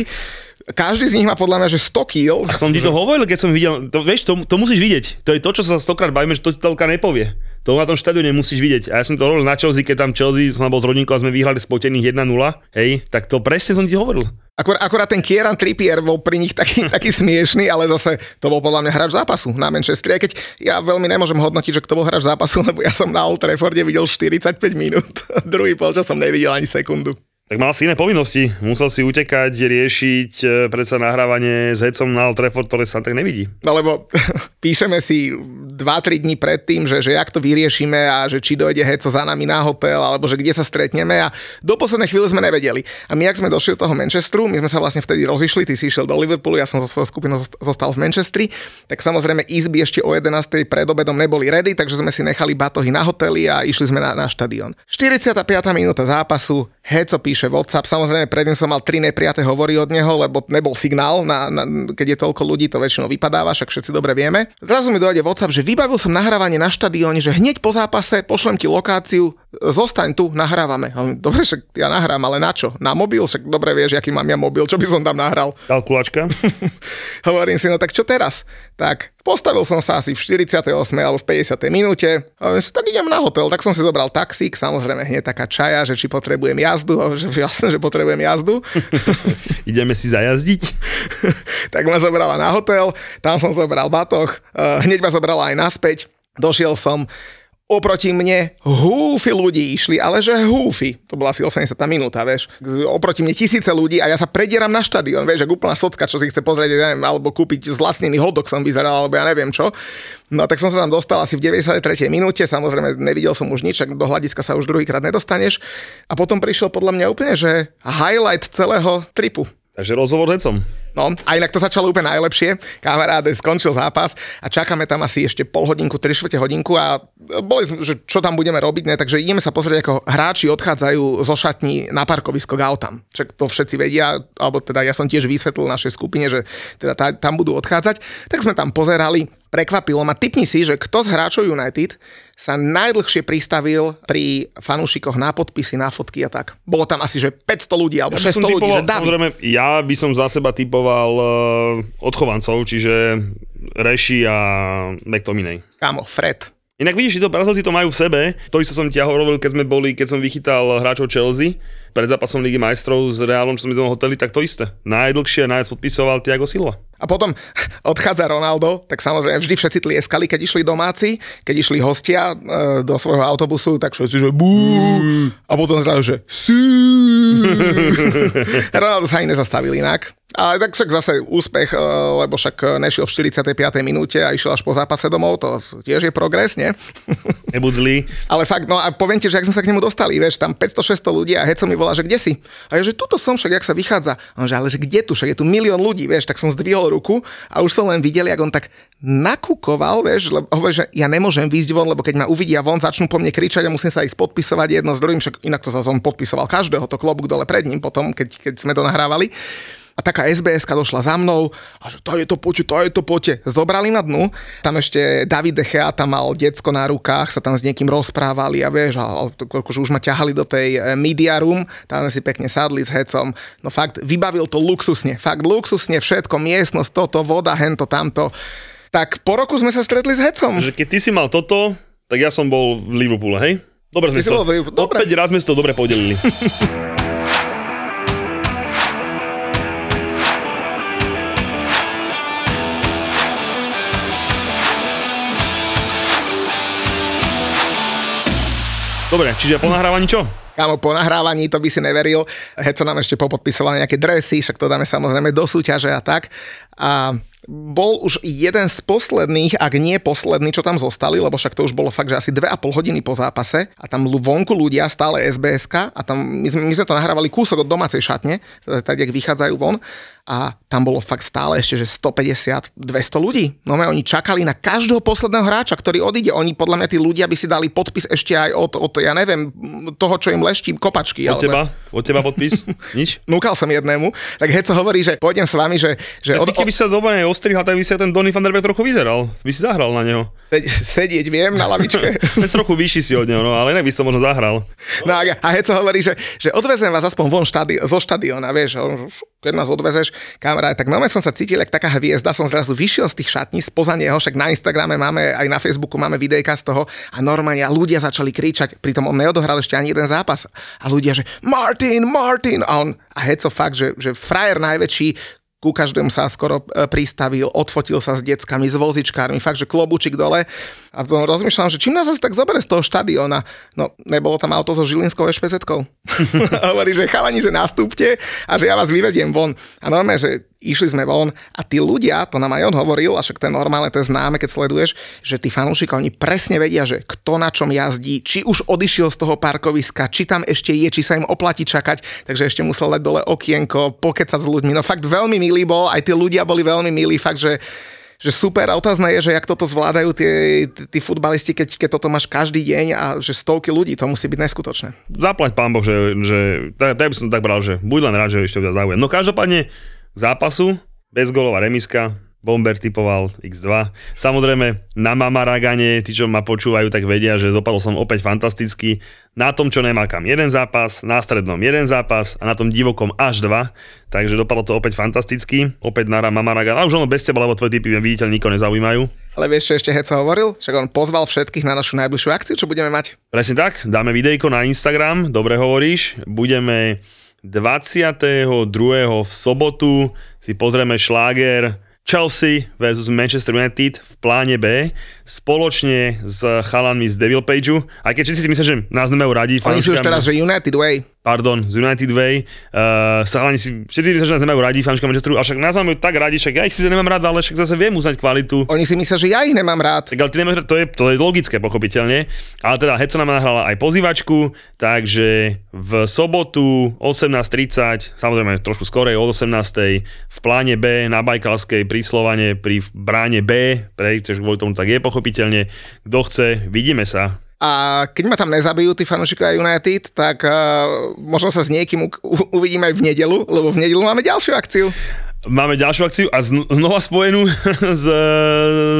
Speaker 2: Každý z nich má podľa mňa, že 100 kg.
Speaker 4: Som ti to hovoril, keď som videl, to, vieš, to, to musíš vidieť. To je to, čo sa stokrát bavíme, že to ti telka nepovie. To na tom štadióne musíš vidieť. A ja som to robil na Chelsea, keď tam Chelsea som bol s rodinkou a sme vyhrali spotených 1-0. Hej, tak to presne som ti hovoril.
Speaker 2: Akor, akorát ten Kieran Trippier bol pri nich taký, taký smiešný, ale zase to bol podľa mňa hráč zápasu na Manchester. Aj keď ja veľmi nemôžem hodnotiť, že kto bol hráč zápasu, lebo ja som na Old Trafforde videl 45 minút. Druhý polčas som nevidel ani sekundu.
Speaker 4: Tak mal si iné povinnosti. Musel si utekať, riešiť e, predsa nahrávanie s hecom na Old Trafford, ktoré sa tak nevidí.
Speaker 2: Lebo píšeme si 2-3 dní predtým, že, že jak to vyriešime a že či dojde heco za nami na hotel, alebo že kde sa stretneme a do poslednej chvíle sme nevedeli. A my, ak sme došli do toho Manchesteru, my sme sa vlastne vtedy rozišli, ty si išiel do Liverpoolu, ja som so svojou skupinou zostal v Manchestri, tak samozrejme izby ešte o 11. pred obedom neboli ready, takže sme si nechali batohy na hoteli a išli sme na, na štadión. 45. minúta zápasu, Heco píše WhatsApp, samozrejme predtým som mal tri nepriaté hovory od neho, lebo nebol signál, na, na, keď je toľko ľudí, to väčšinou vypadáva, však všetci dobre vieme. Zrazu mi dojde WhatsApp, že vybavil som nahrávanie na štadióne, že hneď po zápase pošlem ti lokáciu, zostaň tu, nahrávame. Dobre, však ja nahrám, ale na čo? Na mobil? Však dobre vieš, aký mám ja mobil, čo by som tam nahral.
Speaker 4: Kalkulačka.
Speaker 2: Hovorím si, no tak čo teraz? Tak Postavil som sa asi v 48. alebo v 50. minúte. A tak idem na hotel, tak som si zobral taxík, samozrejme hneď taká čaja, že či potrebujem jazdu, a že jasne, že potrebujem jazdu.
Speaker 4: Ideme si zajazdiť.
Speaker 2: tak ma zobrala na hotel, tam som zobral batoh, hneď ma zobrala aj naspäť. Došiel som, oproti mne húfy ľudí išli, ale že húfy. To bola asi 80 minúta, vieš. Oproti mne tisíce ľudí a ja sa predieram na štadión, vieš, ako úplná socka, čo si chce pozrieť, neviem, alebo kúpiť zlacnený hodok som vyzeral, alebo ja neviem čo. No tak som sa tam dostal asi v 93. minúte, samozrejme nevidel som už nič, do hľadiska sa už druhýkrát nedostaneš. A potom prišiel podľa mňa úplne, že highlight celého tripu.
Speaker 4: Takže rozhovor s
Speaker 2: No a inak to začalo úplne najlepšie. Kamaráde, skončil zápas a čakáme tam asi ešte pol hodinku, 3 čtvrte hodinku a boli sme, že čo tam budeme robiť, ne? takže ideme sa pozrieť, ako hráči odchádzajú zo šatní na parkovisko k autám. Však to všetci vedia, alebo teda ja som tiež vysvetlil našej skupine, že teda tam budú odchádzať. Tak sme tam pozerali, prekvapilo ma. Typni si, že kto z hráčov United sa najdlhšie pristavil pri fanúšikoch na podpisy, na fotky a tak. Bolo tam asi, že 500 ľudí alebo ja 600 typoval, ľudí. Že
Speaker 4: samozrejme, ja by som za seba typoval uh, odchovancov, čiže Reši a McTominay.
Speaker 2: Kámo, Fred.
Speaker 4: Inak vidíš, to Brazilci to majú v sebe. To isté som ti ja hovoril, keď sme boli, keď som vychytal hráčov Chelsea pred zápasom Ligy majstrov s Realom, čo sme do hoteli, tak to isté. Najdlhšie najviac podpisoval Thiago Silva.
Speaker 2: A potom odchádza Ronaldo, tak samozrejme vždy všetci tlieskali, keď išli domáci, keď išli hostia e, do svojho autobusu, tak všetci, že bú, a potom zrazu, že sí. Ronaldo sa ani nezastavil inak. Ale tak však zase úspech, e, lebo však nešiel v 45. minúte a išiel až po zápase domov, to tiež je progres, nie?
Speaker 4: Nebuď zlý.
Speaker 2: Ale fakt, no a poviem ti, že ak sme sa k nemu dostali, vieš, tam 500-600 ľudí a Heco mi volá, že kde si? A ja, že tuto som, však jak sa vychádza. A on, že ale že kde tu, však je tu milión ľudí, vieš, tak som zdvihol ruku a už som len videl, jak on tak nakúkoval, vieš, lebo hovorí, že ja nemôžem výjsť von, lebo keď ma uvidia von, začnú po mne kričať a musím sa ísť podpisovať jedno s druhým, však inak to sa som podpisoval každého, to klobúk dole pred ním potom, keď, keď sme to nahrávali a taká SBS došla za mnou a že to je to poďte, to je to poďte. Zobrali na dnu, tam ešte David Dechea tam mal decko na rukách, sa tam s niekým rozprávali a vieš, a, že už ma ťahali do tej e, media room, tam si pekne sadli s hecom. No fakt, vybavil to luxusne, fakt luxusne všetko, miestnosť, toto, voda, hento, tamto. Tak po roku sme sa stretli s hecom.
Speaker 4: Že keď ty si mal toto, tak ja som bol v Liverpoole, hej? Dobre sme to, opäť raz sme to dobre podelili. Dobre, čiže po nahrávaní čo?
Speaker 2: Kámo, po nahrávaní to by si neveril. Heco nám ešte popodpisoval nejaké dresy, však to dáme samozrejme do súťaže a tak. A bol už jeden z posledných, ak nie posledný, čo tam zostali, lebo však to už bolo fakt, že asi 2,5 hodiny po zápase a tam vonku ľudia, stále SBSK a tam my sme, my sme to nahrávali kúsok od domácej šatne, tak jak vychádzajú von a tam bolo fakt stále ešte, že 150, 200 ľudí. No my oni čakali na každého posledného hráča, ktorý odíde. Oni podľa mňa tí ľudia by si dali podpis ešte aj od, od ja neviem, toho, čo im leští kopačky.
Speaker 4: Od ale... teba? Od teba podpis? Nič?
Speaker 2: Núkal som jednému. Tak Heco hovorí, že pôjdem s vami, že... že
Speaker 4: od, ty keby sa doba ostrihal, tak by sa ten Donny van der Beek trochu vyzeral. By si zahral na neho.
Speaker 2: sedieť viem na lavičke.
Speaker 4: Trochu vyšší si od neho, no ale inak by som možno zahral.
Speaker 2: No a, a Heco hovorí, že, že odvezem vás aspoň von štadi- zo štadiona, vieš, keď nás odvezeš, kamarát, tak normálne som sa cítil, ako taká hviezda, som zrazu vyšiel z tých šatní spoza neho, však na Instagrame máme, aj na Facebooku máme videjka z toho a normálne a ľudia začali kričať, pritom on neodohral ešte ani jeden zápas a ľudia, že Martin, Martin a on, a heco fakt, že, že frajer najväčší, ku každému sa skoro e, pristavil, odfotil sa s deckami, s vozičkármi, fakt, že klobučík dole. A potom rozmýšľam, že čím nás asi tak zoberie z toho štadiona? No, nebolo tam auto so Žilinskou špz Hovorí, že chalani, že nastúpte a že ja vás vyvediem von. A normálne, že išli sme von a tí ľudia, to nám aj on hovoril, a však to je normálne, to je známe, keď sleduješ, že tí fanúšika, oni presne vedia, že kto na čom jazdí, či už odišiel z toho parkoviska, či tam ešte je, či sa im oplatí čakať, takže ešte musel leť dole okienko, pokecať s ľuďmi. No fakt veľmi milý bol, aj tí ľudia boli veľmi milí, fakt, že že super. A otázne je, že jak toto zvládajú tie, tí futbalisti, keď, keď toto máš každý deň a že stovky ľudí, to musí byť neskutočné.
Speaker 4: Zaplať pán Boh, že, že tak, tak by som tak bral, že buď len rád, že ešte záujem. No každopádne zápasu, bezgolová remiska, Bomber typoval X2. Samozrejme, na Mamaragane, tí, čo ma počúvajú, tak vedia, že dopadol som opäť fantasticky. Na tom, čo nemákam, jeden zápas, na strednom jeden zápas a na tom divokom až dva. Takže dopadlo to opäť fantasticky. Opäť na Mamaragan. A už ono bez teba, lebo tvoje typy viditeľ nikoho nezaujímajú.
Speaker 2: Ale vieš, čo ešte Heca hovoril? Však on pozval všetkých na našu najbližšiu akciu, čo budeme mať.
Speaker 4: Presne tak, dáme videjko na Instagram, dobre hovoríš. Budeme 22. v sobotu si pozrieme šláger Chelsea versus Manchester United v pláne B spoločne s chalanmi z Devil Pageu. Aj keď všetci si myslia, že nás nemajú radi.
Speaker 2: Oni sú už teraz, že United Way
Speaker 4: pardon, z United Way. Uh, sa hlavne si, všetci myslia, že nás nemajú radi, fanúška Manchesteru, a však nás máme tak radi, však ja ich si nemám rád, ale však zase viem uznať kvalitu.
Speaker 2: Oni si myslia, že ja ich nemám rád.
Speaker 4: Tak ale ty nemáš rád, to je, to je logické, pochopiteľne. Ale teda Heco nám nahrala aj pozývačku, takže v sobotu 18.30, samozrejme trošku skorej o 18.00 v pláne B na Bajkalskej pri Slovane pri bráne B, pre, kvôli tomu tak je pochopiteľne. Kto chce, vidíme sa.
Speaker 2: A keď ma tam nezabijú tí fanúšikovia United, tak uh, možno sa s niekým u- u- uvidíme aj v nedelu, lebo v nedelu máme ďalšiu akciu.
Speaker 4: Máme ďalšiu akciu a z, znova spojenú s...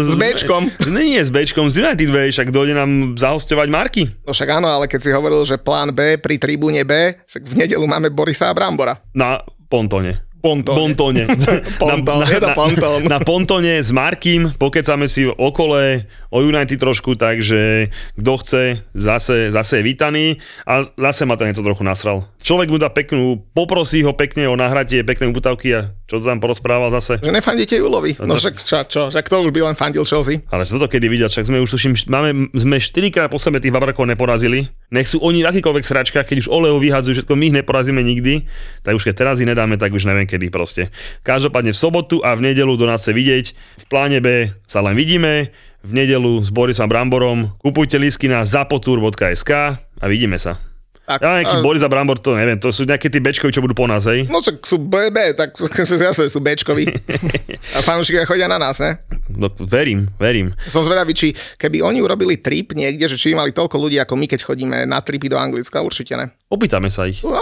Speaker 2: S Bčkom.
Speaker 4: Nie, nie s Bčkom, z United Way, však dojde nám zahostovať Marky.
Speaker 2: No však áno, ale keď si hovoril, že plán B pri tribúne B, však v nedelu máme Borisa a Brambora.
Speaker 4: Na pontone.
Speaker 2: Pontone.
Speaker 4: Pontone.
Speaker 2: Pontón, je to pontón.
Speaker 4: Na, na, na pontone s Markým, pokecáme si okole o United trošku, takže kto chce, zase, zase je vítaný a zase ma to niečo trochu nasral. Človek mu dá peknú, poprosí ho pekne o nahratie pekné uputavky a čo to tam porozprával zase.
Speaker 2: Že nefandíte Julovi. No, no však čo, čo, však to už by len fandil Chelsea.
Speaker 4: Ale toto kedy vidia, však sme už tuším, máme, sme 4 krát po sebe tých babrakov neporazili. Nech sú oni v akýkoľvek sračkách, keď už Oleo vyhadzujú, všetko my ich neporazíme nikdy, tak už keď teraz ich nedáme, tak už neviem kedy proste. Každopádne v sobotu a v nedelu do nás chce vidieť. V pláne B sa len vidíme v nedelu s Borisom Bramborom. Kupujte lísky na zapotur.sk a vidíme sa. Tak, ja nejaký a... Boris a Brambor, to neviem, to sú nejaké tí Bčkovi, čo budú po nás, hej?
Speaker 2: No sú BB, tak zase sú Bčkovi. a fanúšikovia chodia na nás, ne?
Speaker 4: No, verím, verím.
Speaker 2: Som zvedavý, či keby oni urobili trip niekde, že či mali toľko ľudí ako my, keď chodíme na tripy do Anglicka, určite ne.
Speaker 4: Opýtame sa ich.
Speaker 2: No.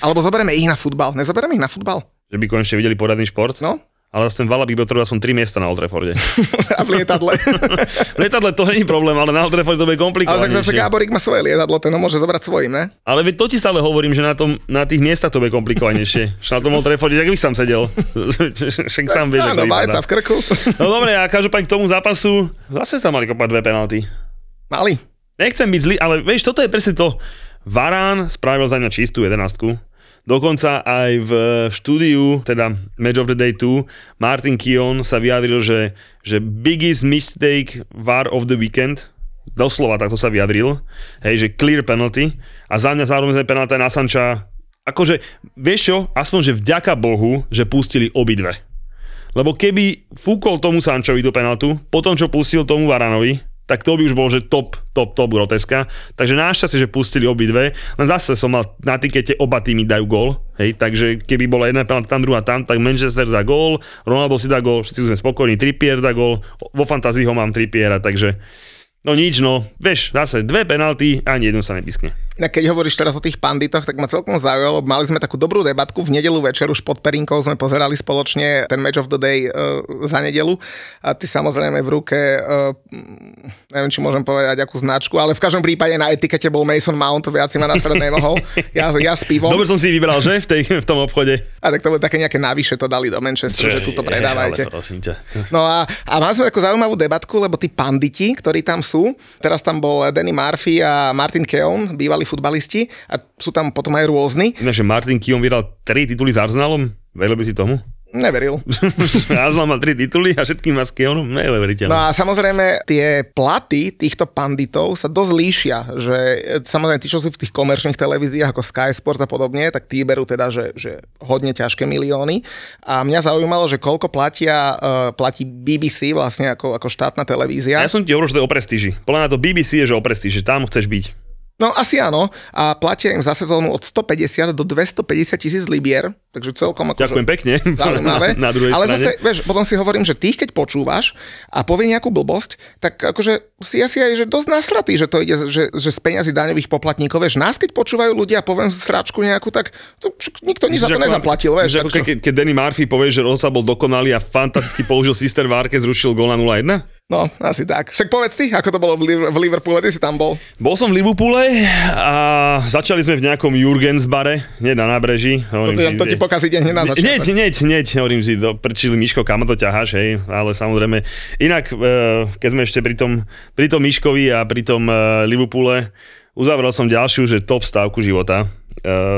Speaker 2: Alebo zoberieme ich na futbal. Nezoberieme ich na futbal?
Speaker 4: Že by konečne videli poradný šport?
Speaker 2: No
Speaker 4: ale zase ten Valabík by aspoň 3 miesta na Old Trafforde.
Speaker 2: A v lietadle.
Speaker 4: v lietadle to je problém, ale na Old Trafforde to bude komplikované.
Speaker 2: Ale zase Gáborík má svoje lietadlo, ten ho môže zobrať svojím, ne?
Speaker 4: Ale to ti stále hovorím, že na, tom, na tých miestach to bude komplikovanejšie. na tom Old Trafforde, ak by som sedel. Však sám vieš,
Speaker 2: ako vajca v krku.
Speaker 4: no dobre, a každopádne k tomu zápasu zase sa mali kopať dve penalty.
Speaker 2: Mali.
Speaker 4: Nechcem byť zlý, ale vieš, toto je presne to. Varán spravil za mňa čistú jedenáctku Dokonca aj v štúdiu, teda Match of the Day 2, Martin Kion sa vyjadril, že, že biggest mistake var of the weekend, doslova takto sa vyjadril, hej, že clear penalty a za mňa zároveň penalta na Sanča, akože, vieš čo, aspoň, že vďaka Bohu, že pustili obidve. Lebo keby fúkol tomu Sančovi tú penaltu, potom čo pustil tomu Varanovi, tak to by už bolo, že top, top, top groteska. Takže našťastie, že pustili obidve, len zase som mal na tikete oba týmy dajú gól, hej, takže keby bola jedna penalta tam, druhá tam, tak Manchester dá gól, Ronaldo si dá gól, všetci sme spokojní, Trippier dá gól, vo fantázii ho mám Trippiera, takže no nič, no, vieš, zase dve penalty, ani jednu sa nepiskne.
Speaker 2: Keď hovoríš teraz o tých panditoch, tak ma celkom zaujalo. Mali sme takú dobrú debatku v nedelu večer, už pod Perinkou sme pozerali spoločne ten Match of the Day uh, za nedelu. A ty samozrejme v ruke, uh, neviem, či môžem povedať akú značku, ale v každom prípade na etikete bol Mason Mount, viac si ma nasrať nemohol. Ja, ja s pivom.
Speaker 4: Dobre som si vybral, že? V, tej, v tom obchode.
Speaker 2: A tak to bolo také nejaké navyše, to dali do Manchesteru, že tu to predávajte. No a, a mali sme takú zaujímavú debatku, lebo tí panditi, ktorí tam sú, teraz tam bol Danny Murphy a Martin Keown, bývalí futbalisti a sú tam potom aj rôzni.
Speaker 4: Ináč, že Martin Keown vyhral 3 tituly s Arsenalom? By si tomu?
Speaker 2: Neveril.
Speaker 4: Arsenal má tri tituly a všetkým má s Keonom? Neuveriteľné.
Speaker 2: No a samozrejme tie platy týchto panditov sa dosť líšia, že e, samozrejme tí, čo sú v tých komerčných televíziách ako Sky Sports a podobne, tak tí berú teda, že, že hodne ťažké milióny. A mňa zaujímalo, že koľko platia, uh, platí BBC vlastne ako, ako štátna televízia.
Speaker 4: Ja som ti hovoril, že to je o prestíži. Podľa mňa to BBC je, že o prestíži, tam chceš byť.
Speaker 2: No asi áno. A platia im za sezónu od 150 do 250 tisíc libier, takže celkom ako
Speaker 4: Ďakujem pekne.
Speaker 2: Zaujímavé.
Speaker 4: Na, na druhej
Speaker 2: Ale
Speaker 4: strane.
Speaker 2: zase, vieš, potom si hovorím, že tých, keď počúvaš a povie nejakú blbosť, tak akože si asi aj že dosť nasratý, že to ide, že, že z peňazí daňových poplatníkov, vieš, nás keď počúvajú ľudia a poviem sračku nejakú, tak to, nikto nič za to nezaplatil, vieš.
Speaker 4: ako keď, keď Danny Murphy povie, že Rosa bol dokonalý a fantasticky použil Sister Várke, zrušil gól na 0-1?
Speaker 2: No, asi tak. Však povedz ty, ako to bolo v, Liv- v Liverpoole, ty si tam bol.
Speaker 4: Bol som v Liverpoole a začali sme v nejakom Jurgens bare, nie na nábreží.
Speaker 2: To,
Speaker 4: si,
Speaker 2: to ti pokazí deň hneď na
Speaker 4: Hneď,
Speaker 2: začiatok.
Speaker 4: hneď, hneď, hovorím si, do prčili Miško, kam to ťaháš, hej, ale samozrejme. Inak, e, keď sme ešte pri tom, pri tom Miškovi a pri tom e, Liverpoole, uzavrel som ďalšiu, že top stávku života,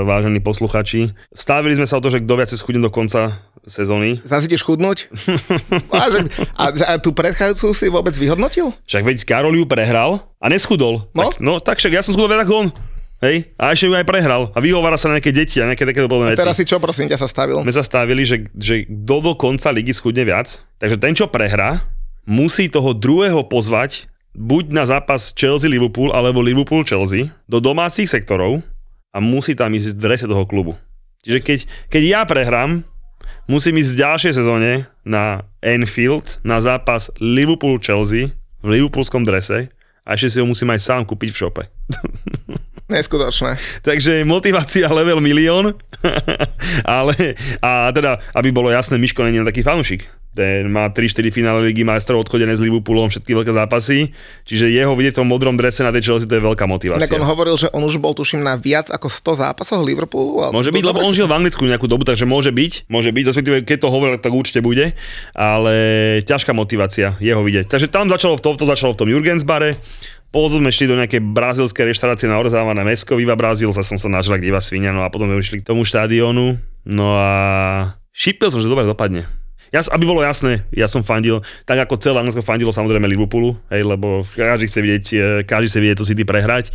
Speaker 4: vážení posluchači. Stávili sme sa o to, že kto viac schudne do konca sezóny.
Speaker 2: Zase ideš chudnúť? že, a, a tú predchádzajúcu si vôbec vyhodnotil?
Speaker 4: Však veď Karol ju prehral a neschudol.
Speaker 2: No?
Speaker 4: Tak, no tak však ja som schudol viac ako on. Hej, a ešte ju aj prehral. A vyhovára sa na nejaké deti a nejaké takéto podobné veci.
Speaker 2: Teraz si čo, prosím ťa, sa stavil?
Speaker 4: sme sa stavili, že, že kto do konca ligy schudne viac. Takže ten, čo prehrá, musí toho druhého pozvať buď na zápas Chelsea-Liverpool alebo Liverpool-Chelsea do domácich sektorov a musí tam ísť v drese toho klubu. Čiže keď, keď ja prehrám, musím ísť v ďalšej sezóne na Anfield na zápas Liverpool-Chelsea v liverpoolskom drese a ešte si ho musím aj sám kúpiť v šope.
Speaker 2: Neskutočné.
Speaker 4: Takže motivácia level milión, ale a teda, aby bolo jasné, Miško je taký fanúšik. Ten má 3-4 finále ligy majstrov odchodené s Liverpoolom, všetky veľké zápasy, čiže jeho vidieť v tom modrom drese na tej Chelsea to je veľká motivácia.
Speaker 2: on hovoril, že on už bol, tuším, na viac ako 100 zápasoch Liverpoolu. ale-
Speaker 4: Môže byť, lebo on žil v Anglicku nejakú dobu, takže môže byť, môže byť, respektíve keď to hovoril, tak určite bude, ale ťažká motivácia jeho vidieť. Takže tam začalo v tom, to začalo v tom Jurgens bare, potom sme šli do nejakej brazilskej reštaurácie na orzávané mesko, Viva Brazil, zase som sa nažral k Diva Svinia, no a potom sme išli k tomu štadiónu, no a šípil som, že dobre dopadne. Ja, aby bolo jasné, ja som fandil, tak ako celé Anglicko fandilo samozrejme Liverpoolu, hej, lebo každý chce vidieť, e, každý chce vidieť to City prehrať.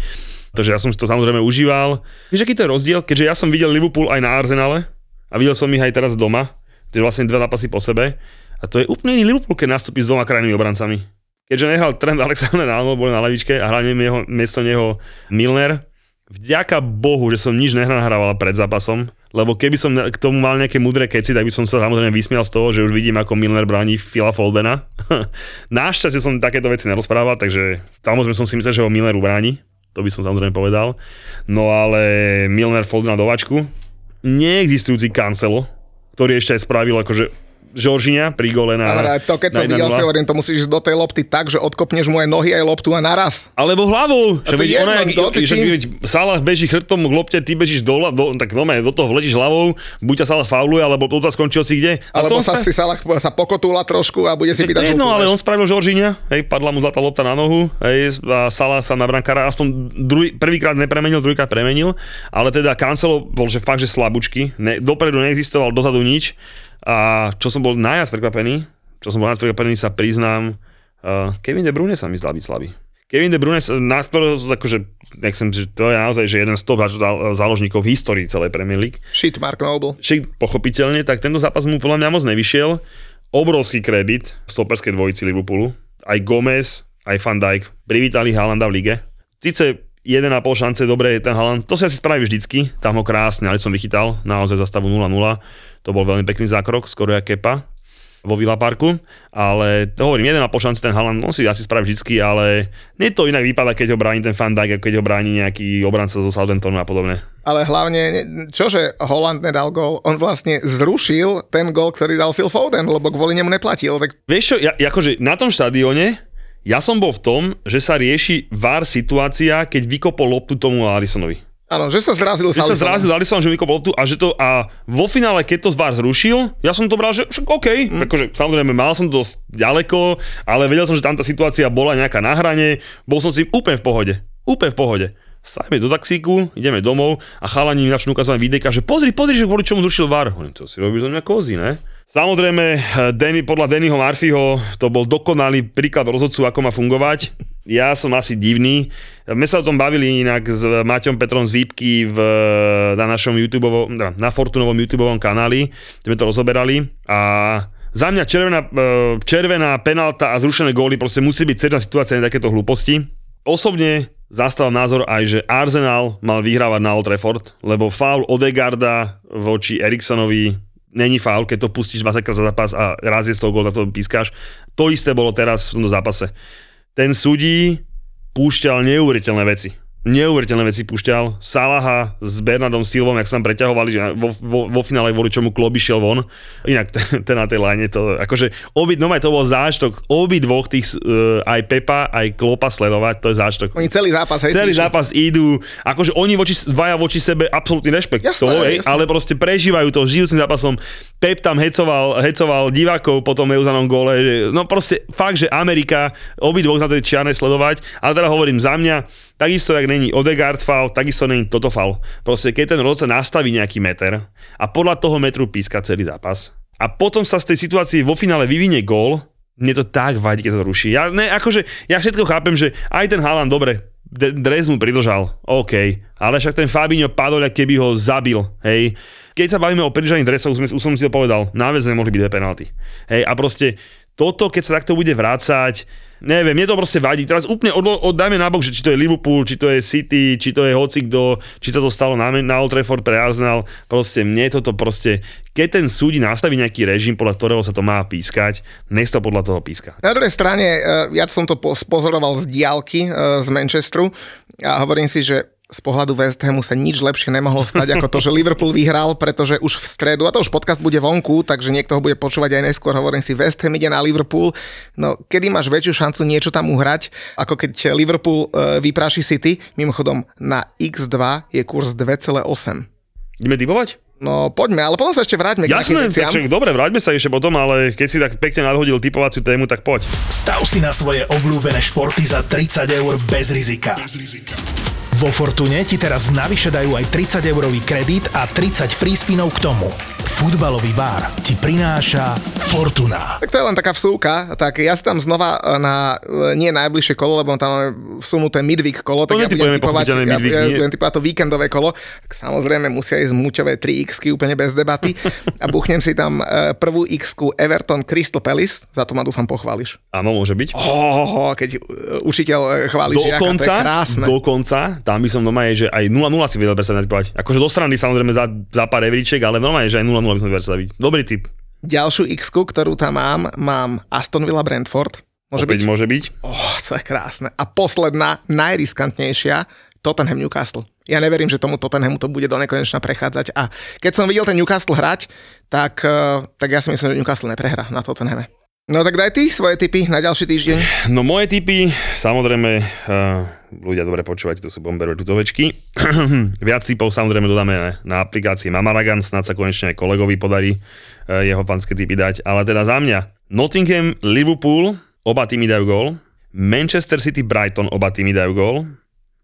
Speaker 4: Takže ja som si to samozrejme užíval. Vieš, aký to je rozdiel? Keďže ja som videl Liverpool aj na Arsenale a videl som ich aj teraz doma, to vlastne dva zápasy po sebe. A to je úplne iný Liverpool, keď nastúpi s dvoma krajnými obrancami. Keďže nehral Trent Alexander Arnold, bol na lavičke a hral jeho, miesto neho Milner, vďaka Bohu, že som nič nenahrával pred zápasom, lebo keby som k tomu mal nejaké mudré keci, tak by som sa samozrejme vysmial z toho, že už vidím, ako Milner bráni Phila Foldena. Našťastie som takéto veci nerozprával, takže samozrejme som si myslel, že ho Milner ubráni. To by som samozrejme povedal. No ale Milner Foldena do vačku. Neexistujúci Cancelo, ktorý ešte aj spravil akože Žoržina pri gole na,
Speaker 2: Ale to keď som videl
Speaker 4: 1:0.
Speaker 2: si hovorím, to musíš ísť do tej lopty tak, že odkopneš mu aj nohy, aj loptu a naraz.
Speaker 4: Alebo hlavou. Že veď ona, jak, že Salah beží chrbtom k lopte, ty bežíš do, do tak no, do toho vletíš hlavou, buď ťa Salah fauluje, alebo to skončil si kde. A
Speaker 2: Alebo sa
Speaker 4: spra-
Speaker 2: si Salah sa pokotúla trošku a bude si pýtať
Speaker 4: je jedno, ale on spravil Žoržíňa, hej, padla mu zlatá lopta na nohu, hej, a Salah sa na brankára aspoň druhý, prvýkrát nepremenil, druhýkrát premenil, ale teda Cancelo bol že fakt, že slabúčky, ne, dopredu neexistoval, dozadu nič a čo som bol najviac prekvapený, čo som bol najviac prekvapený, sa priznám, uh, Kevin De Bruyne sa mi zdal byť slabý. Kevin De Bruyne, ktorého, akože, nechcem, že to je naozaj že jeden z top zá- záložníkov v histórii celej Premier League,
Speaker 2: Shit, Mark Noble.
Speaker 4: Však pochopiteľne, tak tento zápas mu podľa mňa moc nevyšiel. Obrovský kredit stoperskej dvojici Liverpoolu. Aj Gomez, aj Van Dijk privítali Haalanda v lige. Sice 1,5 šance, dobre je ten Haaland, to si asi spraví vždycky, tam ho krásne, ale som vychytal, naozaj za stavu 0-0. To bol veľmi pekný zákrok, skoro jak Kepa. vo Villa Parku, ale to hovorím, jeden a pol šanci ten Haaland, on si asi spraví vždycky, ale nie to inak vypadá, keď ho bráni ten Van Dijk, keď ho bráni nejaký obranca zo Southamptonu a podobne.
Speaker 2: Ale hlavne, čože Holland nedal gól, on vlastne zrušil ten gól, ktorý dal Phil Foden, lebo kvôli nemu neplatil. Tak...
Speaker 4: Vieš čo, ja, akože na tom štadióne ja som bol v tom, že sa rieši VAR situácia, keď vykopol loptu tomu Alisonovi.
Speaker 2: Áno, že sa zrazil
Speaker 4: Že sa zrazil Alisson, že vykopol loptu a že to a vo finále, keď to VAR zrušil, ja som to bral, že však OK, mm. akože samozrejme mal som to dosť ďaleko, ale vedel som, že tam tá situácia bola nejaká na hrane, bol som si úplne v pohode. Úplne v pohode. Sajme do taxíku, ideme domov a chalani mi začnú ukazovať videka, že pozri, pozri, že kvôli čomu zrušil VAR. To si robí zo mňa kozy, ne? Samozrejme, Danny, podľa Dannyho Murphyho to bol dokonalý príklad rozhodcu, ako má fungovať. Ja som asi divný. My sa o tom bavili inak s Maťom Petrom z Výpky v, na našom YouTube, na Fortunovom YouTube kanáli, kde sme to rozoberali a za mňa červená, e, červená penalta a zrušené góly proste musí byť celá situácia na takéto hlúposti. Osobne zastávam názor aj, že Arsenal mal vyhrávať na Old Trafford, lebo faul Odegarda voči Eriksonovi není faul, keď to pustíš 20 krát za zápas a raz je z toho gól, to pískáš. To isté bolo teraz v tomto zápase. Ten súdí púšťal neuveriteľné veci neuveriteľné veci púšťal. Salaha s Bernardom Silvom, jak sa tam preťahovali, že vo, vo, vo finále kvôli čomu Kloby šiel von. Inak ten, ten na tej line to, akože obi, no to bol záštok, obi dvoch tých, uh, aj Pepa, aj Klopa sledovať, to je záštok.
Speaker 2: Oni celý zápas, hej,
Speaker 4: Celý zápas idú, akože oni voči, dvaja voči sebe absolútny rešpekt. Jasné, to, hej, jasné. ale proste prežívajú to žijúcim zápasom. Pep tam hecoval, hecoval divákov po tom Euzanom gole, no proste fakt, že Amerika, obi dvoch na tej čiarnej sledovať, ale teda hovorím za mňa, Takisto, jak není Odegaard foul, takisto není toto foul. Proste keď ten rozhodca nastaví nejaký meter a podľa toho metru píska celý zápas a potom sa z tej situácie vo finále vyvinie gól, mne to tak vadí, keď sa to ruší. Ja, ne, akože, ja všetko chápem, že aj ten Haaland, dobre, dres mu pridržal, OK, ale však ten Fabinho padol, keby ho zabil, hej. Keď sa bavíme o pridržaných dresoch, už, už som si to povedal, náväzne mohli byť dve penalty. Hej, a proste toto, keď sa takto bude vrácať, neviem, mne to proste vadí. Teraz úplne od, oddajme nabok, že či to je Liverpool, či to je City, či to je hocikdo, či sa to stalo na, na Old Trafford pre Arsenal. Proste mne toto proste, keď ten súdi nastaví nejaký režim, podľa ktorého sa to má pískať, nech sa podľa toho píska.
Speaker 2: Na druhej strane, eh, ja som to pozoroval z diálky eh, z Manchesteru a hovorím si, že z pohľadu West Hamu sa nič lepšie nemohlo stať ako to, že Liverpool vyhral, pretože už v stredu, a to už podcast bude vonku, takže niekto ho bude počúvať aj neskôr, hovorím si, West Ham ide na Liverpool, no kedy máš väčšiu šancu niečo tam uhrať, ako keď Liverpool e, vypráši City, mimochodom na X2 je kurz 2,8.
Speaker 4: Ideme typovať?
Speaker 2: No poďme, ale potom sa ešte vráťme
Speaker 4: Jasné, k Jasné, dobre, vráťme sa ešte potom, ale keď si tak pekne nadhodil typovaciu tému, tak poď.
Speaker 1: Stav si na svoje obľúbené športy za 30 eur bez rizika. Bez rizika. Vo Fortune ti teraz navyše dajú aj 30 eurový kredit a 30 free spinov k tomu. Futbalový bar ti prináša Fortuna.
Speaker 2: Tak to je len taká vsúka, tak ja si tam znova e, na e, nie najbližšie kolo, lebo tam máme vsunuté midweek kolo, tak ja budem typovať, ja, midweek, ja, budem typovať to víkendové kolo. Tak samozrejme musia ísť muťové 3 x úplne bez debaty a buchnem si tam e, prvú x Everton Crystal Palace, za to ma dúfam pochváliš.
Speaker 4: Áno, môže byť.
Speaker 2: Oh, keď učiteľ chváli
Speaker 4: dokonca, žiaka, to je krásne. Dokonca tam by som doma je, že aj 0-0 si vedel predstaviť natypovať. Akože do strany samozrejme za, za pár evriček, ale normálne, že aj 0-0 by som vedel predstaviť. Dobrý tip.
Speaker 2: Ďalšiu x ktorú tam mám, mám Aston Villa Brentford.
Speaker 4: Môže Opäť byť? môže byť.
Speaker 2: Oh, to je krásne. A posledná, najriskantnejšia, Tottenham Newcastle. Ja neverím, že tomu Tottenhamu to bude do nekonečna prechádzať. A keď som videl ten Newcastle hrať, tak, eh, tak ja si myslím, že Newcastle neprehra na Tottenhame. No tak daj ty svoje tipy na ďalší týždeň.
Speaker 4: No moje tipy, samozrejme, uh, ľudia dobre počúvate, to sú Bomber tutovečky. Viac typov samozrejme dodáme na, na aplikácii Mamaragan, snad sa konečne aj kolegovi podarí uh, jeho fanské typy dať. Ale teda za mňa, Nottingham, Liverpool, oba týmy dajú gól. Manchester City, Brighton, oba týmy dajú gól.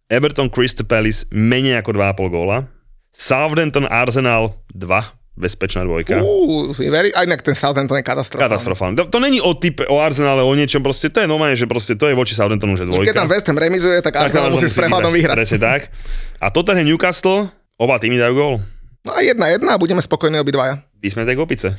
Speaker 4: Everton, Crystal Palace, menej ako 2,5 góla. Southampton, Arsenal, 2 bezpečná dvojka.
Speaker 2: Uh, veri, aj inak ten Southampton je katastrofálny.
Speaker 4: Katastrofálny. To, to není o type, o Arsenale, o niečom, proste to je normálne, že proste to je voči Southamptonu, že dvojka.
Speaker 2: Keď tam West Ham remizuje, tak, tak Arsenal musí s prehľadom vyhrať.
Speaker 4: Presne tak. A Tottenham Newcastle, oba týmy dajú gól.
Speaker 2: No a jedna jedna a budeme spokojní obidvaja.
Speaker 4: Ty sme tak opice.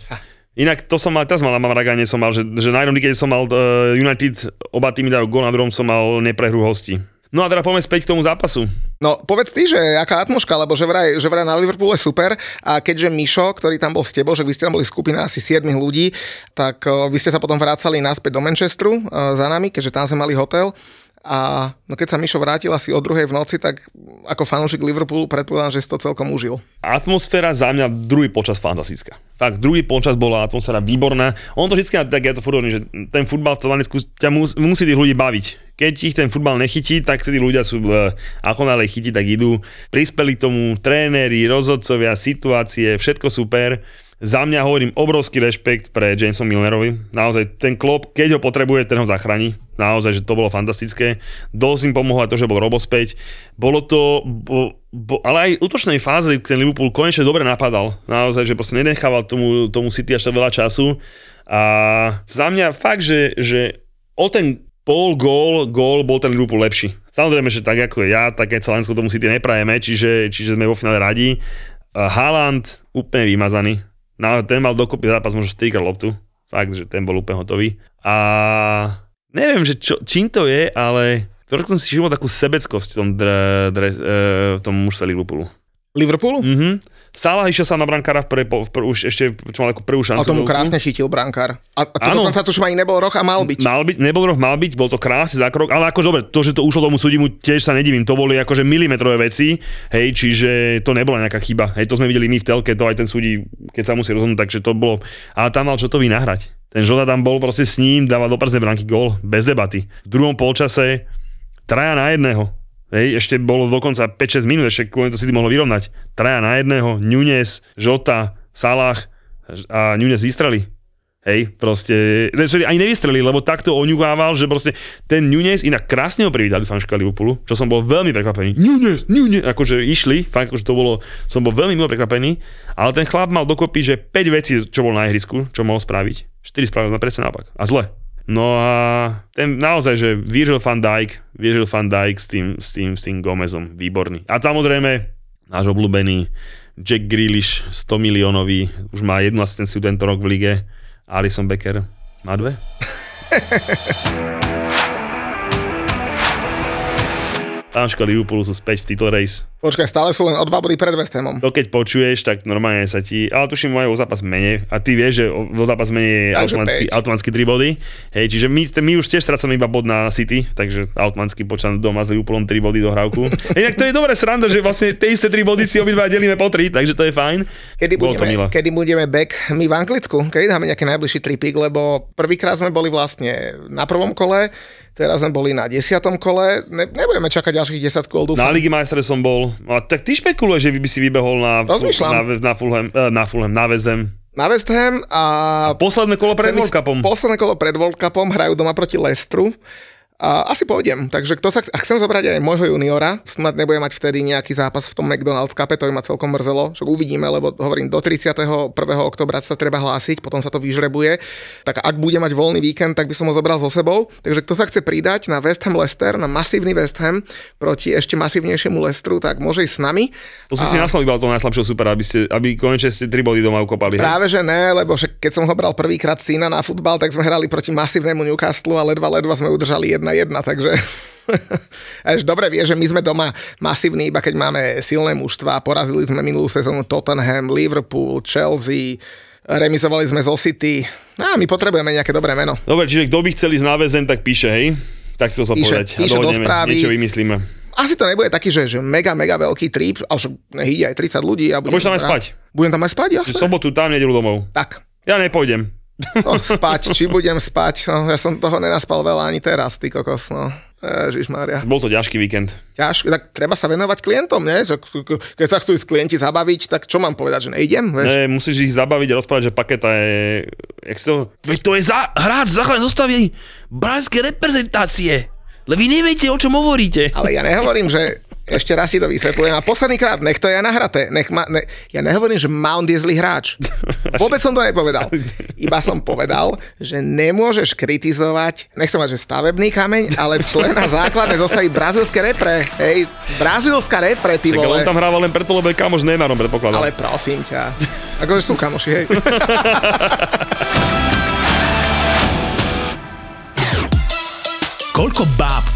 Speaker 4: Inak to som mal, teraz mal na Mamragane som mal, že, že na jednom som mal uh, United, oba týmy dajú gól, na druhom som mal neprehru hosti. No a teda poďme späť k tomu zápasu.
Speaker 2: No povedz ty, že aká atmoška, lebo že vraj, že vraj na Liverpoole je super a keďže Mišo, ktorý tam bol s tebou, že vy ste tam boli skupina asi 7 ľudí, tak vy ste sa potom vrácali naspäť do Manchesteru za nami, keďže tam sme mali hotel. A no keď sa Mišo vrátil asi o druhej v noci, tak ako fanúšik Liverpoolu predpokladám, že si to celkom užil.
Speaker 4: Atmosféra za mňa druhý počas fantastická. Fakt, druhý počas bola atmosféra výborná. On to vždy tak ja to furt že ten futbal v Taliansku ťa mus, musí tých ľudí baviť. Keď ich ten futbal nechytí, tak si tí ľudia sú, e, ako nále chytí, tak idú. Prispeli tomu tréneri, rozhodcovia, situácie, všetko super za mňa hovorím obrovský rešpekt pre Jameson Milnerovi. Naozaj ten klop, keď ho potrebuje, ten ho zachráni. Naozaj, že to bolo fantastické. Dosť im pomohlo aj to, že bol Robo. Bolo to, bo, bo, ale aj v útočnej fáze ten Liverpool konečne dobre napadal. Naozaj, že proste nenechával tomu, tomu City až veľa času. A za mňa fakt, že, že o ten pol gól, gól bol ten Liverpool lepší. Samozrejme, že tak ako ja, také Celensko tomu City neprajeme, čiže, čiže sme vo finále radi. Haaland úplne vymazaný No, ten mal dokopy zápas možno 4 krát loptu. Fakt, že ten bol úplne hotový. A neviem, že čo, čím to je, ale trošku som si všimol takú sebeckosť v tom, dre, dre, e, v tom mužstve Liverpoolu.
Speaker 2: Liverpoolu?
Speaker 4: Mhm. Salah išiel sa na brankára v, pre, v, v, už ešte čo mal ako prvú šancu.
Speaker 2: A tomu krásne chytil brankár. A, a to ano, dokonca tuším ani nebol roh a mal byť.
Speaker 4: Mal byť, nebol roh, mal byť, bol to krásny zákrok, ale ako dobre, to, že to ušlo tomu súdimu, tiež sa nedivím, to boli akože milimetrové veci, hej, čiže to nebola nejaká chyba. Hej, to sme videli my v telke, to aj ten súdi, keď sa musí rozhodnúť, takže to bolo, ale tam mal čo to vynahrať. Ten Žota tam bol proste s ním, dával do prázdnej branky gól, bez debaty. V druhom polčase traja na jedného Hej, ešte bolo dokonca 5-6 minút, ešte kvôli to si mohlo vyrovnať. Traja na jedného, Nunes, Žota, Salah a Nunes vystreli. Hej, proste, ani nevystrelili, lebo takto oňugával, že proste ten Nunes, inak krásne ho privítali fanška Liverpoolu, čo som bol veľmi prekvapený. Nunes, Nunes, akože išli, fakt, akože to bolo, som bol veľmi milo prekvapený, ale ten chlap mal dokopy, že 5 vecí, čo bol na ihrisku, čo mohol spraviť, 4 spravil na presne naopak. A zle. No a ten naozaj, že Virgil van Dijk, Virgil van Dijk s tým, s tým, s tým Gomezom, výborný. A samozrejme, náš obľúbený Jack Grealish, 100 miliónový, už má jednu asistenciu tento rok v lige. Alison Becker má dve. Táška Liverpoolu sú späť v title race.
Speaker 2: Počkaj, stále sú len o dva body pred West Hamom.
Speaker 4: To keď počuješ, tak normálne sa ti... Ale tuším, majú o zápas menej. A ty vieš, že o zápas menej je automaticky, automaticky 3 body. Hej, čiže my, my už tiež strácame iba bod na City, takže automaticky počítam doma s Liverpoolom 3 body do hrávku. Inak to je dobré sranda, že vlastne tie isté 3 body si obidva delíme po 3, takže to je fajn.
Speaker 2: Kedy budeme, kedy budeme back my v Anglicku? Kedy dáme nejaký najbližší tripik, lebo prvýkrát sme boli vlastne na prvom kole, Teraz sme boli na desiatom kole, ne, nebudeme čakať ďalších 10 kol, dúfam.
Speaker 4: Na Ligi Majstre som bol. A tak ty špekuluješ, že by si vybehol na, na, na, Fulham, eh, na Fulham, na Vezem.
Speaker 2: Na West Ham a...
Speaker 4: a posledné kolo pred World Cupom.
Speaker 2: Posledné kolo pred World Cupom hrajú doma proti Lestru. A asi pôjdem. Takže kto sa a chcem zobrať aj môjho juniora, snad nebude mať vtedy nejaký zápas v tom McDonald's Cupe, to by ma celkom mrzelo, však uvidíme, lebo hovorím, do 31. oktobra sa treba hlásiť, potom sa to vyžrebuje. Tak ak bude mať voľný víkend, tak by som ho zobral so sebou. Takže kto sa chce pridať na West Ham Leicester, na masívny West Ham proti ešte masívnejšiemu Leicesteru, tak môže ísť s nami.
Speaker 4: To si a... si naslovoval to najslabšieho super, aby, ste, aby konečne ste tri body doma ukopali.
Speaker 2: Práve že ne, lebo však keď som ho bral prvýkrát syna na futbal, tak sme hrali proti masívnemu Newcastle a ledva ledva sme udržali 1-1, takže Až dobre vie, že my sme doma masívni, iba keď máme silné mužstva. Porazili sme minulú sezónu Tottenham, Liverpool, Chelsea, remizovali sme zo City. No, a my potrebujeme nejaké dobré meno.
Speaker 4: Dobre, čiže kto by chcel ísť na väzen, tak píše, hej? Tak si to píše, povedať. Píše a do správy. Niečo vymyslíme.
Speaker 2: Asi to nebude taký, že, že mega, mega veľký trip, ale ide aj 30 ľudí. A,
Speaker 4: a budeš tam aj spať.
Speaker 2: Budem tam aj spať, jasne.
Speaker 4: V sobotu tam, nedelu domov.
Speaker 2: Tak.
Speaker 4: Ja nepôjdem.
Speaker 2: No, spať, či budem spať. No, ja som toho nenaspal veľa ani teraz, ty kokos. No. Ježiš Mária.
Speaker 4: Bol to ťažký víkend.
Speaker 2: Ťažký, tak treba sa venovať klientom, nie? Keď sa chcú ísť klienti zabaviť, tak čo mám povedať, že nejdem? Vieš?
Speaker 4: Ne, musíš ich zabaviť a rozprávať, že paketa je... Jak to... Veď to je za, hráč základnej zostavy brazilskej reprezentácie. Le vy neviete, o čom hovoríte.
Speaker 2: Ale ja nehovorím, že ešte raz si to vysvetľujem. A posledný krát, nech to je nahraté. Nech ma, ne, ja nehovorím, že Mount je zlý hráč. Vôbec som to nepovedal. Iba som povedal, že nemôžeš kritizovať, nechcem mať, že stavebný kameň, ale člena základnej zostaví brazilské repre. Hej, brazilská repre, ty vole.
Speaker 4: on tam hrával len preto, lebo je kamoš Neymarom, predpokladal.
Speaker 2: Ale prosím ťa. Akože sú kamoši, hej.
Speaker 1: Koľko báb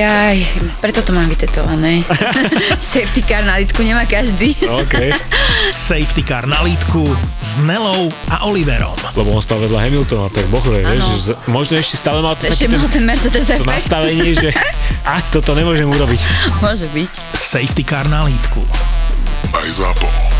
Speaker 5: Jaj, preto to mám vytetované. Safety car na litku nemá každý.
Speaker 6: OK.
Speaker 1: Safety Car na lítku s Nelou a Oliverom.
Speaker 6: Lebo on stal vedľa Hamiltona, tak bohle, vieš,
Speaker 5: Áno.
Speaker 6: že z- možno ešte stále mal to,
Speaker 5: Ešte
Speaker 6: taký
Speaker 5: mal
Speaker 6: ten,
Speaker 5: Mercedes
Speaker 6: to nastavenie, že a toto nemôžem urobiť.
Speaker 5: Môže byť.
Speaker 1: Safety Car na lítku.
Speaker 7: Aj ZAPO.